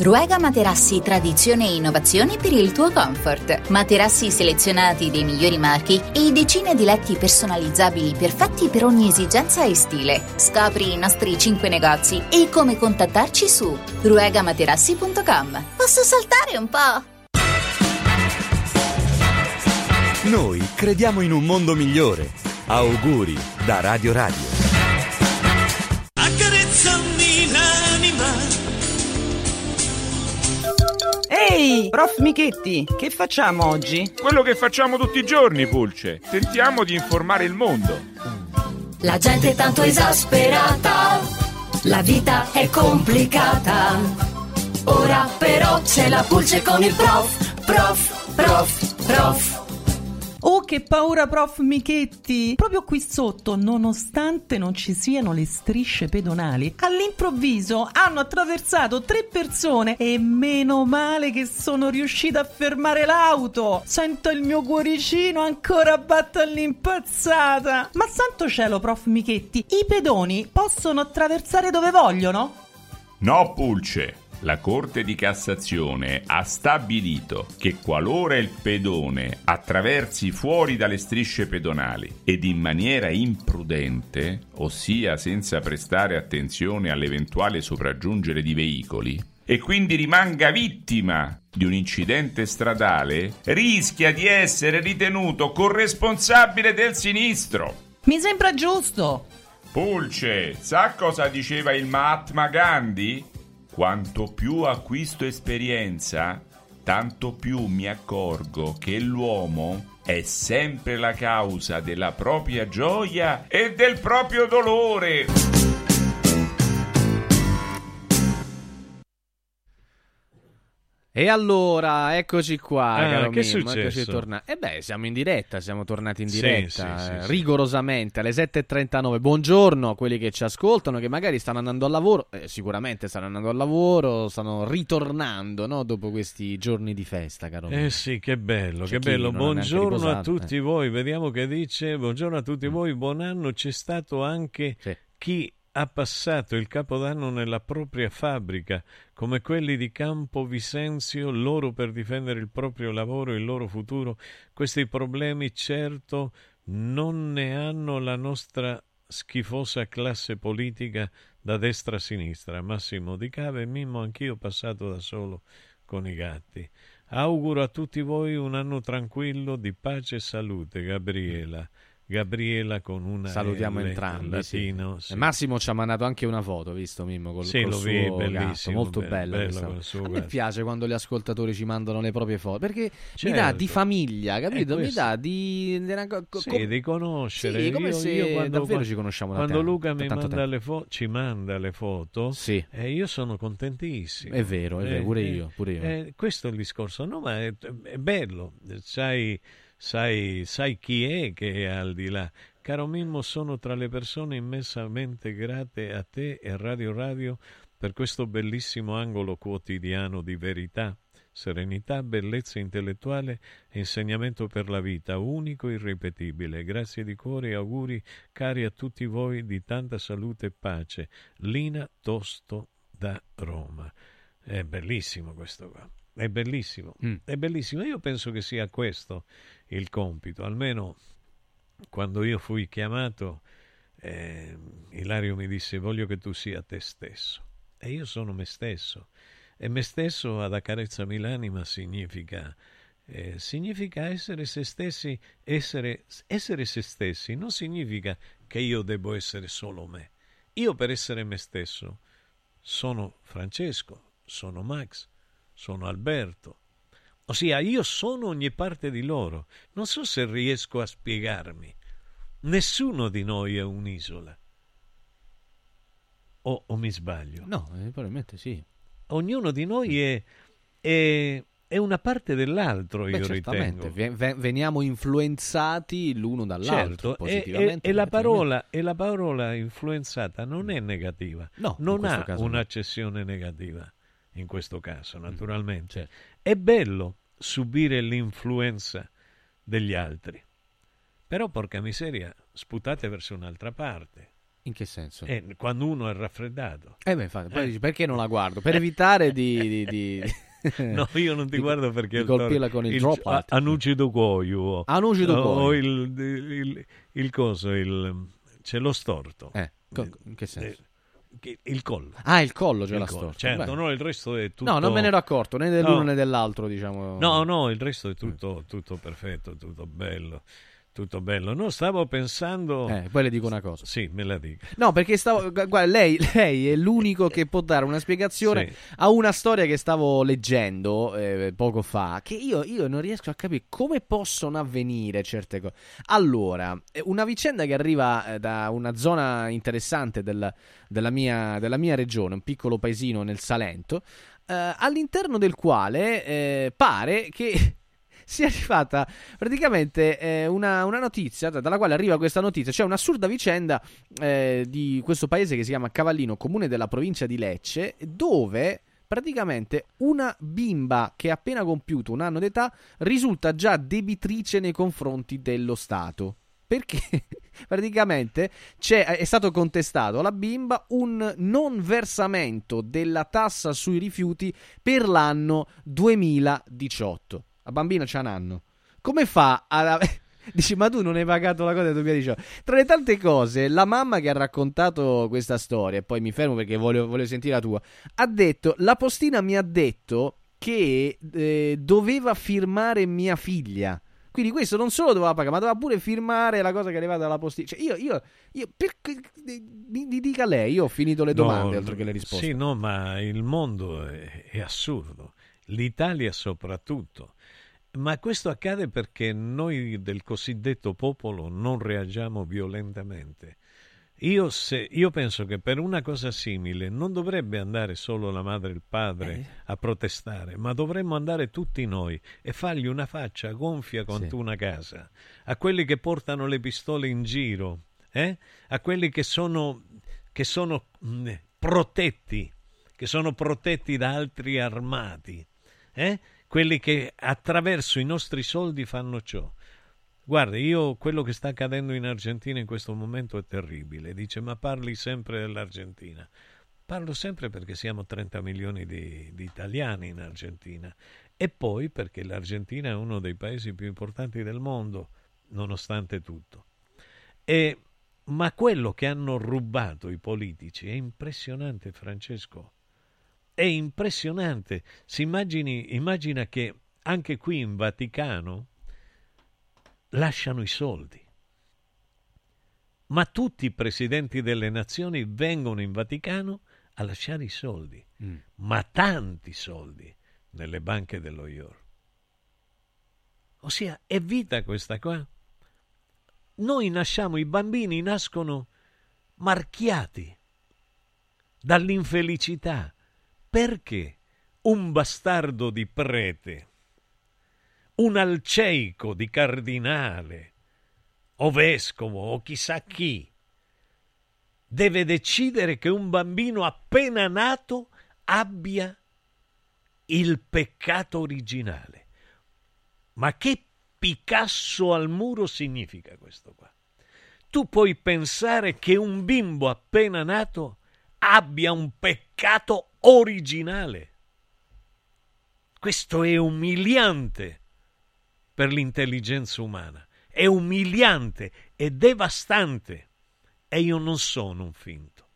Ruega Materassi Tradizione e Innovazione per il tuo comfort. Materassi selezionati dei migliori marchi e decine di letti personalizzabili perfetti per ogni esigenza e stile. Scopri i nostri 5 negozi e come contattarci su ruegamaterassi.com. Posso saltare un po'? Noi crediamo in un mondo migliore. Auguri da Radio Radio. Ehi, prof Michetti, che facciamo oggi? Quello che facciamo tutti i giorni, Pulce. Tentiamo di informare il mondo. La gente è tanto esasperata, la vita è complicata. Ora però c'è la pulce con il prof, prof, prof, prof. Oh, che paura, prof Michetti! Proprio qui sotto, nonostante non ci siano le strisce pedonali, all'improvviso hanno attraversato tre persone e meno male che sono riuscita a fermare l'auto. Sento il mio cuoricino ancora batte all'impazzata. Ma santo cielo, prof Michetti, i pedoni possono attraversare dove vogliono? No, Pulce. La Corte di Cassazione ha stabilito che qualora il pedone attraversi fuori dalle strisce pedonali ed in maniera imprudente, ossia senza prestare attenzione all'eventuale sopraggiungere di veicoli, e quindi rimanga vittima di un incidente stradale, rischia di essere ritenuto corresponsabile del sinistro. Mi sembra giusto. Pulce, sa cosa diceva il Mahatma Gandhi? Quanto più acquisto esperienza, tanto più mi accorgo che l'uomo è sempre la causa della propria gioia e del proprio dolore. E allora, eccoci qua, Ah, che è eccoci successo? torna- Eh beh, siamo in diretta, siamo tornati in diretta, sì, sì, eh, sì. rigorosamente alle 7.39. Buongiorno a quelli che ci ascoltano, che magari stanno andando al lavoro, eh, sicuramente stanno andando al lavoro, stanno ritornando, no? Dopo questi giorni di festa, caro. Eh sì, che bello, C'è che chi bello. Buongiorno a tutti eh. voi. Vediamo che dice. Buongiorno a Mm. tutti voi, buon anno. C'è stato anche chi ha passato il capodanno nella propria fabbrica, come quelli di Campo Visenzio, loro per difendere il proprio lavoro e il loro futuro. Questi problemi certo non ne hanno la nostra schifosa classe politica da destra a sinistra. Massimo Di Cave e Mimmo, anch'io passato da solo con i gatti. Auguro a tutti voi un anno tranquillo di pace e salute, Gabriela. Gabriela con una Salutiamo L, entrambi. sì. latino, sì. E Massimo ci ha mandato anche una foto, visto Mimmo? Col, Sì, col lo suo vi, gatto, bellissimo, molto bello foto. suo A me piace quando gli ascoltatori ci mandano le proprie foto perché mi Certo. dà di famiglia, capito? mi dà di. di una co- Sì, di conoscere. Sì, come io, se io quando, davvero ci conosciamo da Quando tempo, Luca mi manda tempo. le fo- ci manda le foto, Sì. e io sono contentissimo. È vero, è vero, pure Eh, io, pure io. eh, questo è il discorso. No, ma è, è bello. Sai, sai, sai chi è che è al di là. Caro Mimmo, sono tra le persone immensamente grate a te e Radio Radio per questo bellissimo angolo quotidiano di verità, serenità, bellezza intellettuale e insegnamento per la vita, unico e irripetibile. Grazie di cuore e auguri cari a tutti voi di tanta salute e pace. Lina Tosto da Roma. È bellissimo questo qua. È bellissimo. È bellissimo. Io penso che sia questo il compito, almeno quando io fui chiamato, eh, Ilario mi disse voglio che tu sia te stesso. E io sono me stesso. E me stesso ad accarezzami l'anima significa, eh, significa essere se stessi, essere, essere se stessi non significa che io devo essere solo me. Io per essere me stesso sono Francesco, sono Max, sono Alberto. Ossia, io sono ogni parte di loro. Non so se riesco a spiegarmi. Nessuno di noi è un'isola. O, o mi sbaglio? No, eh, probabilmente sì. Ognuno di noi è, è, è una parte dell'altro, Beh, io certamente, ritengo. ve- ve- veniamo influenzati l'uno dall'altro, Certo, e, e- positivamente. e la parola, e la parola influenzata non è negativa, No, non ha caso no. un'accessione negativa in questo caso, naturalmente. certo. È bello subire l'influenza degli altri, però porca miseria, sputate verso un'altra parte. In che senso? Eh, quando uno è raffreddato. Eh beh, infatti, poi Eh. dici, perché non la guardo? Per evitare di... di- di- No, io non ti di- guardo perché di colpirla con il, drop a- out. anucido cuoio. Anucido o cuoio. il, il, il coso, il, c'è lo storto. Eh, in che senso? Eh, il collo. Ah, il collo c'è Il la collo. Certo, no, il resto è tutto... No, non me ne ero accorto, né dell'uno No. né dell'altro, diciamo. No, no, il resto è tutto, tutto perfetto, tutto bello, tutto bello. No, stavo pensando... Eh, poi le dico una cosa. Sì, me la dica. No, perché stavo. gu- Guarda, lei, lei è l'unico che può dare una spiegazione Sì. a una storia che stavo leggendo eh, poco fa. Che io, io non riesco a capire come possono avvenire certe cose. Allora, eh, una vicenda che arriva eh, da una zona interessante del- della, mia, della mia regione, un piccolo paesino nel Salento, eh, all'interno del quale eh, pare che sia arrivata praticamente eh, una, una notizia, dalla quale arriva questa notizia, cioè un'assurda vicenda eh, di questo paese che si chiama Cavallino, comune della provincia di Lecce, dove praticamente una bimba che ha appena compiuto un anno d'età risulta già debitrice nei confronti dello Stato. Perché? praticamente è stato contestato alla bimba un non versamento della tassa sui rifiuti per l'anno 2018. La bambina c'ha un anno. Come fa a... Dici, ma tu non hai pagato la cosa del 2018? Tra le tante cose, la mamma che ha raccontato questa storia, e poi mi fermo perché voglio, voglio sentire la tua, ha detto, la postina mi ha detto che eh, doveva firmare mia figlia. Quindi questo non solo doveva pagare, ma doveva pure firmare la cosa che è arrivata dalla postina. Cioè, io, io, io per, mi, mi, dica lei, io ho finito le domande no, oltre che le risposte. Sì, no, ma il mondo è, è assurdo. L'Italia soprattutto. Ma questo accade perché noi del cosiddetto popolo non reagiamo violentemente. Io, se, io, penso che per una cosa simile non dovrebbe andare solo la madre e il padre eh. a protestare, ma dovremmo andare tutti noi e fargli una faccia gonfia quanto sì. una casa, a quelli che portano le pistole in giro, eh? a quelli che sono, che sono mh, mm, protetti, che sono protetti da altri armati, eh? Quelli che attraverso i nostri soldi fanno ciò. Guarda, io quello che sta accadendo in Argentina in questo momento è terribile. Dice, ma parli sempre dell'Argentina. Parlo sempre perché siamo 30 milioni di, di, italiani in Argentina e poi perché l'Argentina è uno dei paesi più importanti del mondo, nonostante tutto. E, ma quello che hanno rubato i politici è impressionante, Francesco. È impressionante. Si immagini, immagina che anche qui in Vaticano lasciano i soldi. Ma tutti i presidenti delle nazioni vengono in Vaticano a lasciare i soldi, mm. ma tanti soldi nelle banche dello IOR. Ossia, è vita questa qua. Noi nasciamo, i bambini nascono marchiati dall'infelicità. Perché un bastardo di prete un alceico di cardinale o vescovo o chissà chi deve decidere che un bambino appena nato abbia il peccato originale. Ma che Picasso al muro significa questo qua? Tu puoi pensare che un bimbo appena nato abbia un peccato originale. Questo è umiliante per l'intelligenza umana. È umiliante e devastante. E io non sono un finto.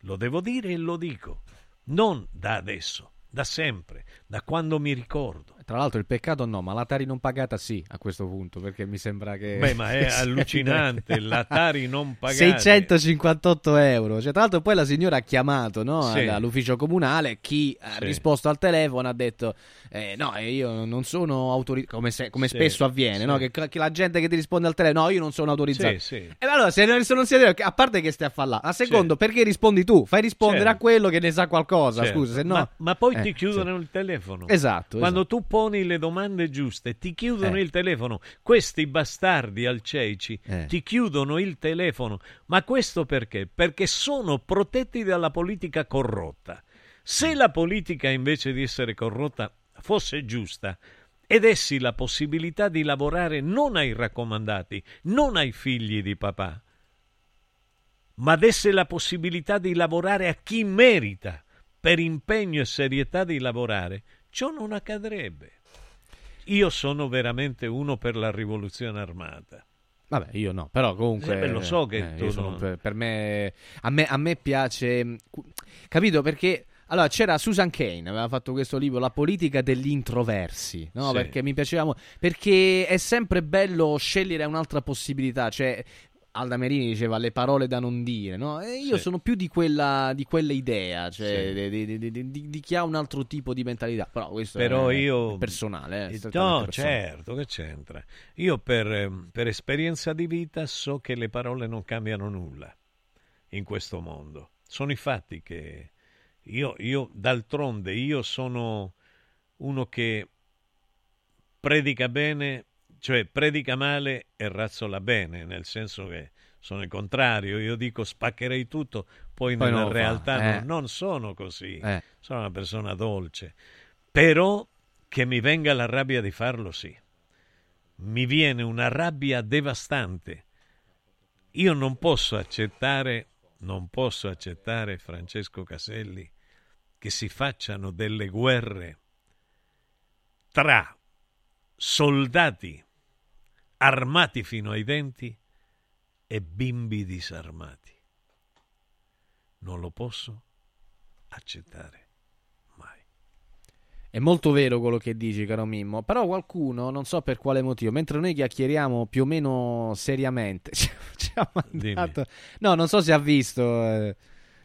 Lo devo dire e lo dico. Non da adesso, da sempre, da quando mi ricordo. Tra l'altro il peccato no, ma l'Atari non pagata sì a questo punto, perché mi sembra che... Beh, ma è allucinante, l'Atari non pagata. 658 euro. Cioè, tra l'altro poi la signora ha chiamato no, sì. all'ufficio comunale, chi ha risposto al telefono ha detto eh, no, io non sono autorizzato, come, se, come sì, spesso avviene, no? che, che, la gente che ti risponde al telefono, no, io non sono autorizzato. E allora, se non, non siete, a parte che stai a là, a secondo, perché rispondi tu? Fai rispondere a quello che ne sa qualcosa, scusa, se no... Ma, ma poi eh, ti chiudono il telefono. Esatto. Quando esatto. tu poni le domande giuste, ti chiudono eh. il telefono. Questi bastardi alceici eh. ti chiudono il telefono. Ma questo perché? Perché sono protetti dalla politica corrotta. Se la politica invece di essere corrotta fosse giusta e dessi la possibilità di lavorare non ai raccomandati, non ai figli di papà, ma desse la possibilità di lavorare a chi merita per impegno e serietà di lavorare, ciò non accadrebbe. Io sono veramente uno per la rivoluzione armata. Vabbè, io no, però comunque... Eh, lo so che eh, non... per, per me, a me... A me piace... Capito? Perché... Allora, c'era Susan Kane, aveva fatto questo libro, La politica degli introversi, no? Sì. Perché mi piaceva... Perché è sempre bello scegliere un'altra possibilità, cioè Alda Merini diceva le parole da non dire, no? E io sì. sono più di quella, di quella idea, cioè sì. di, di, di, chi ha un altro tipo di mentalità. Però questo Però è, io... è personale. Eh, no, personale. certo, che c'entra. Io per, per esperienza di vita so che le parole non cambiano nulla in questo mondo. Sono i fatti che io, io d'altronde, io sono uno che predica bene cioè predica male e razzola bene, nel senso che sono il contrario, io dico spaccherei tutto, poi, poi nella realtà eh. non, non, sono così, eh. sono una persona dolce, però che mi venga la rabbia di farlo sì, mi viene una rabbia devastante. Io non posso accettare, non posso accettare, Francesco Caselli, che si facciano delle guerre tra soldati armati fino ai denti e bimbi disarmati. Non lo posso accettare. È molto vero quello che dici, caro Mimmo. Però qualcuno, non so per quale motivo, mentre noi chiacchieriamo più o meno seriamente, ci ha mandato. No, non so se ha visto. Eh,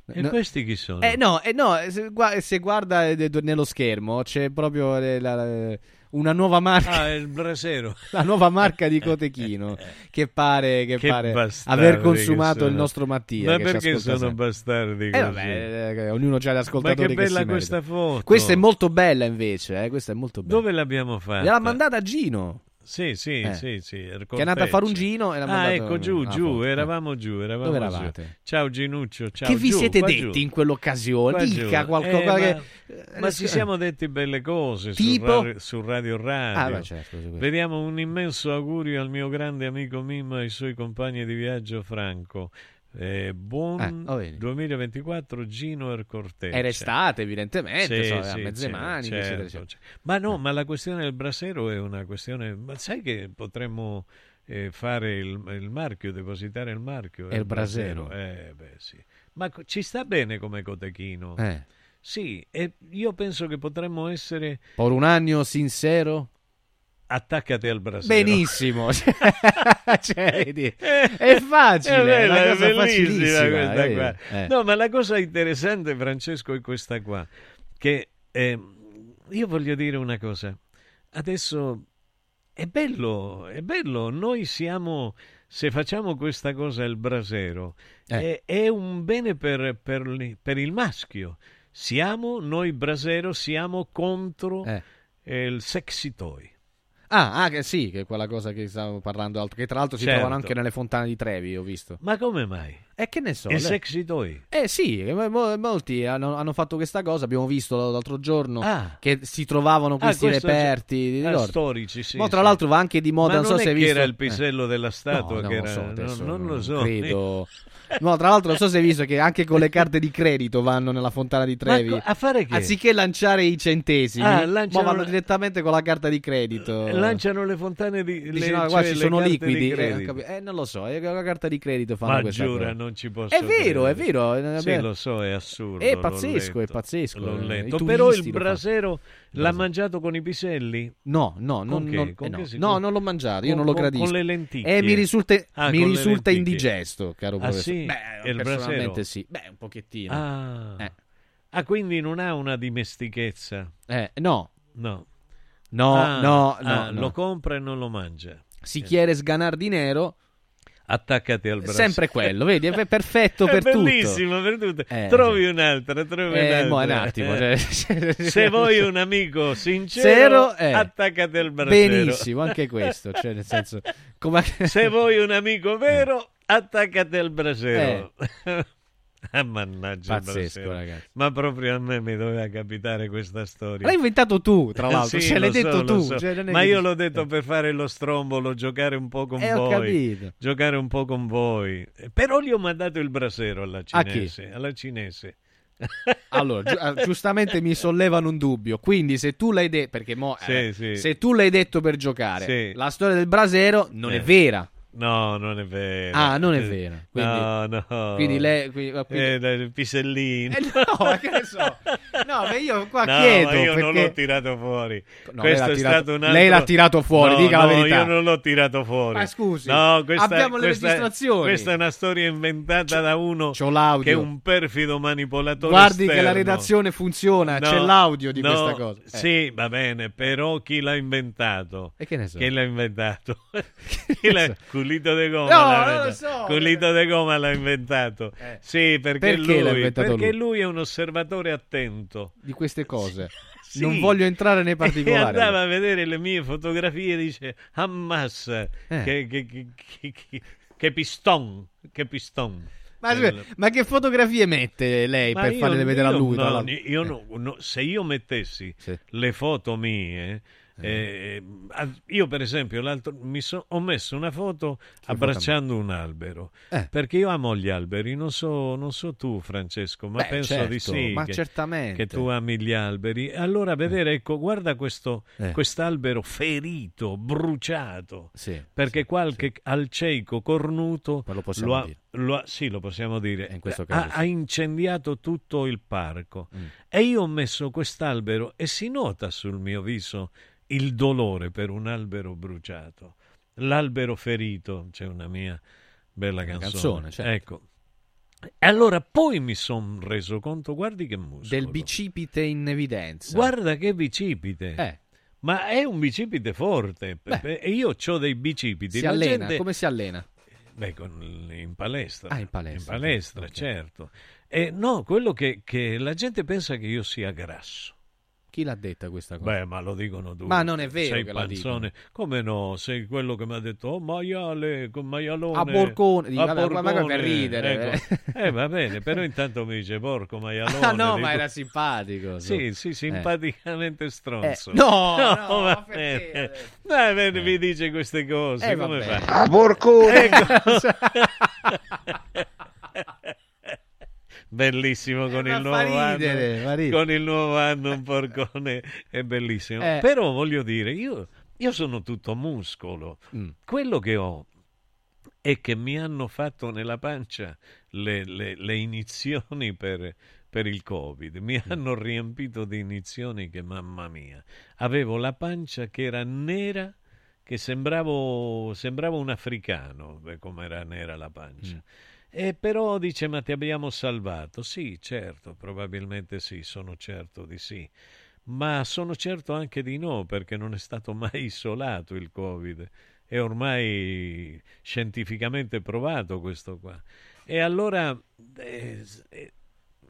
E no- questi chi sono? Eh, no, eh, no, se, gua- se guarda eh, nello schermo c'è proprio eh, la- la- una nuova marca. Ah, il brasero. La nuova marca di Cotechino che pare, che Che pare aver che consumato il nostro Mattia. Ma che perché sono sempre. bastardi Eh, vabbè, eh, ognuno ha gli ascoltatori Ma che bella merita. questa foto. Questa è molto bella invece, eh, questa è molto bella. Dove l'abbiamo fatta? Gliel'ha mandata Gino. Sì, sì, Eh. sì, sì. Che è andata a fare un giro e l'ha Ah, mandato ecco, giù, giù, foto. eravamo giù, eravamo Dove giù. Ciao Ginuccio, ciao. che vi giù, siete detti giù. in quell'occasione? Dica qualcosa Eh, che... ma, ma ci siamo detti belle cose Tipo? su, radio, Radio. Ah, beh, certo. Vediamo un immenso augurio al mio grande amico Mimmo e ai suoi compagni di viaggio Franco. Eh, buon vedi. 2024 Gino Ercorteccia. Era estate, evidentemente, Sì, so, a sì, mezze sì, mani, certo, eccetera, eccetera. certo. Ma no, ma la questione del brasero è una questione. Ma sai che potremmo eh, fare il, il marchio, depositare il marchio? È il brasero. Eh, beh, sì. Ma ci sta bene come cotechino. Eh. Sì, e io penso che potremmo essere. Por un anno sincero. Attaccati al brasero. Benissimo. Cioè, vedi, è facile, È bella, è bellissima questa qua. Eh. No, ma la cosa interessante, Francesco, è questa qua. Che eh, io voglio dire una cosa. Adesso è bello, è bello. Noi siamo, se facciamo questa cosa, il brasero, Eh. è, è un bene per, per per il maschio. Siamo, noi brasero, siamo contro Eh. eh, il sexy toy. Ah, ah, che sì, che è quella cosa che stavamo parlando, altro- che tra l'altro si Certo. trovano anche nelle fontane di Trevi, ho visto. Ma come mai? E che ne so. Il lei- sexy toy? Eh sì, mo- molti hanno, hanno fatto questa cosa, abbiamo visto l'altro giorno Ah. che si trovavano Ah, questi questo- reperti, ti ah, storici, sì, Mo, tra sì. l'altro va anche di moda, Ma non, non so è se hai che visto era il pisello della statua No, che non era- so, adesso non lo so. Credo. No, tra l'altro non so se hai visto che anche con le carte di credito vanno nella fontana di Trevi. co- a fare che? Anziché lanciare i centesimi, Ah, lanciano- vanno direttamente con la carta di credito. Lanciano le fontane di Dici, le, no, cioè, qua ci sono liquidi. Eh. Eh, non lo so, è con la carta di credito fanno Ma questa giura, cosa. Non ci posso È vero, è credere. vero. eh, Sì, lo so, è assurdo. È pazzesco, è pazzesco. L'ho eh, letto. i Però il turisti brasero l'ha mangiato con i piselli? No, no, non, non- eh, no. si- No, non l'ho mangiato, io con- non lo gradisco. con le lenticchie? Eh, mi risulta, Ah, mi risulta indigesto, caro Ah, professore. sì? Beh, il brasero? sì. Beh, un pochettino. Ah. Eh. Ah, quindi non ha una dimestichezza? Eh, no. No. No, Ah, no, ah, no, no. Lo compra e non lo mangia. Si chiede sganar di nero, Attaccati al braccio. sempre quello, vedi, è perfetto È per tutto. bellissimo per tutto. Eh, trovi un'altra, trovi Eh, un'altra. un attimo, Eh. cioè- Se vuoi un amico sincero, Zero, eh. attaccati al bracero. Benissimo, anche questo, cioè nel senso come Se vuoi un amico vero, attaccati al brasero. Eh. Ah, mannaggia Pazzesco, ragazzi. Ma proprio a me mi doveva capitare questa storia. L'hai inventato tu, tra Eh, l'altro, sì, ce l'hai so, detto tu. so. cioè, Ma io l'ho detto per fare lo strombolo, giocare un po' con Eh, voi. capito. Giocare un po' con voi. Eh, Però gli ho mandato il brasero alla cinese. Alla cinese. Allora, giu- ah, giustamente mi sollevano un dubbio. Quindi, se tu l'hai detto, perché mo, Sì, eh, sì. se tu l'hai detto per giocare, Sì. la storia del brasero non Eh. è vera. No, non è vero. Ah, non è vera. Quindi- no, no. quindi lei- qui- quindi- Eh, il pisellino. Eh, no, ma che ne so. No, ma io qua No, chiedo. io non perché- l'ho tirato fuori. No, Questo è tirato- stato un altro... lei l'ha tirato fuori, No, dica la no, verità. io non l'ho tirato fuori. Ma scusi, No, questa, abbiamo le questa- registrazioni. Questa è una storia inventata da uno C'ho che è un perfido manipolatore Guardi che la esterno. redazione funziona, c'è l'audio di questa cosa. Eh. Sì, va bene, però chi l'ha inventato? E che ne so? Chi l'ha inventato? Chi l'ha- Culito de goma. No, non lo so. Culito de goma l'ha inventato. Eh. Sì, perché, Perché lui, inventato perché lui? lui è un osservatore attento. Di queste cose. Sì. Non voglio entrare nei E particolari. andava a vedere le mie fotografie e dice: Ammazza, Eh. che, che, che, che, piston, che piston. Ma, ma che fotografie mette lei Ma per farle vedere a lui? no, io no- no, se io mettessi Sì. le foto mie, Eh, ah, io per esempio l'altro, mi so- ho messo una foto abbracciando un albero Eh. perché io amo gli alberi non so, non so tu Francesco ma Beh, penso certo, di sì ma che, certamente. che tu ami gli alberi allora vedere ecco guarda questo Eh. quest'albero ferito bruciato Sì, perché qualche alceico cornuto lo possiamo ha. Lo ha- sì lo possiamo dire in questo ha, caso sì. ha incendiato tutto il parco Mm. e io ho messo quest'albero e si nota sul mio viso il dolore per un albero bruciato. L'albero ferito, c'è una mia bella Una canzone. canzone, certo. Ecco. E allora poi mi sono reso conto, guardi che muscolo. Del bicipite in evidenza. Guarda che bicipite. Eh. Ma è un bicipite forte. Beh. E io ho dei bicipiti. Si allena, gente- come si allena? Beh, con- in palestra. Ah, in palestra, In palestra, ok. certo. E no, quello che, che la gente pensa che io sia grasso. Chi l'ha detta questa cosa? Beh, ma lo dicono tutti. Ma non è vero Sei che la panzone. Come no? Sei quello che mi ha detto, oh, maiale, con maialone. A Borcone. Dico, A vabbè, ma- per ridere, Ecco. Eh, va bene, però intanto mi dice porco maialone. Ah, no, dico- ma era simpatico. Sì, sì, simpaticamente stronzo. Eh, no, no, va ma perché bene. Dai, bene, mi dice queste cose. Eh, come vabbè. fa? A Borcone. Ecco. Bellissimo con Eh, il nuovo ridere, anno. Con il nuovo anno un porcone è bellissimo. Eh. Però voglio dire, io, io sono tutto muscolo. Mm. Quello che ho è che mi hanno fatto nella pancia le, le- le inizioni per, per il Covid. Mi Mm. hanno riempito di inizioni che, mamma mia, avevo la pancia che era nera, che sembravo, sembravo un africano, come era nera la pancia. Mm. E però dice, ma ti abbiamo salvato. Sì, certo, probabilmente sì, sono certo di sì. Ma sono certo anche di no, perché non è stato mai isolato il Covid. È ormai scientificamente provato questo qua. E allora eh, eh,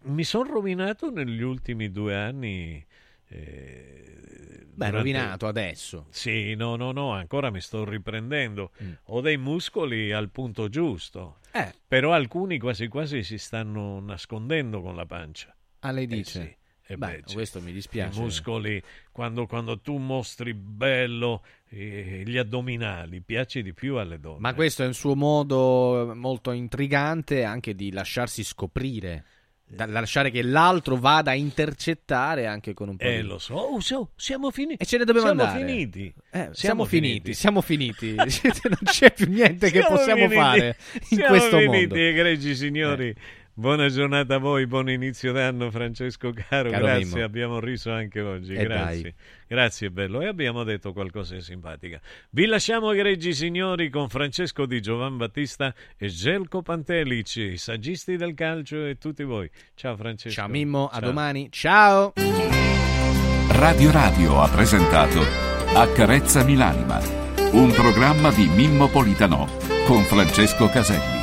mi sono rovinato negli ultimi due anni. Eh, Beh, durante- rovinato adesso. Sì, no, no, no, ancora mi sto riprendendo. Mm. Ho dei muscoli al punto giusto. Eh. Però alcuni quasi quasi si stanno nascondendo con la pancia. Ah, lei Eh dice? sì, eh Beh, beh, questo mi dispiace. I muscoli, quando, quando tu mostri bello eh, gli addominali, piace di più alle donne. Ma questo è un suo modo molto intrigante anche di lasciarsi scoprire, da lasciare che l'altro vada a intercettare anche con un po' Eh, di... lo so, Oh, so, siamo finiti. E ce ne dobbiamo siamo andare. finiti. Eh, siamo, finiti, siamo finiti. non c'è più niente che Siamo possiamo finiti. fare in Siamo questo finiti, mondo. Eh. egregi signori. Buona giornata a voi, buon inizio d'anno Francesco Caro, Caro grazie, Mimmo. abbiamo riso anche oggi, Eh, grazie. dai. Grazie bello e abbiamo detto qualcosa di simpatica. Vi lasciamo egregi signori con Francesco Di Giovan Battista e Gelco Pantelic, i saggisti del calcio e tutti voi. Ciao Francesco. Ciao Mimmo, a Ciao. domani. Ciao. Radio Radio ha presentato Accarezzami l'anima, un programma di Mimmo Politano con Francesco Caselli.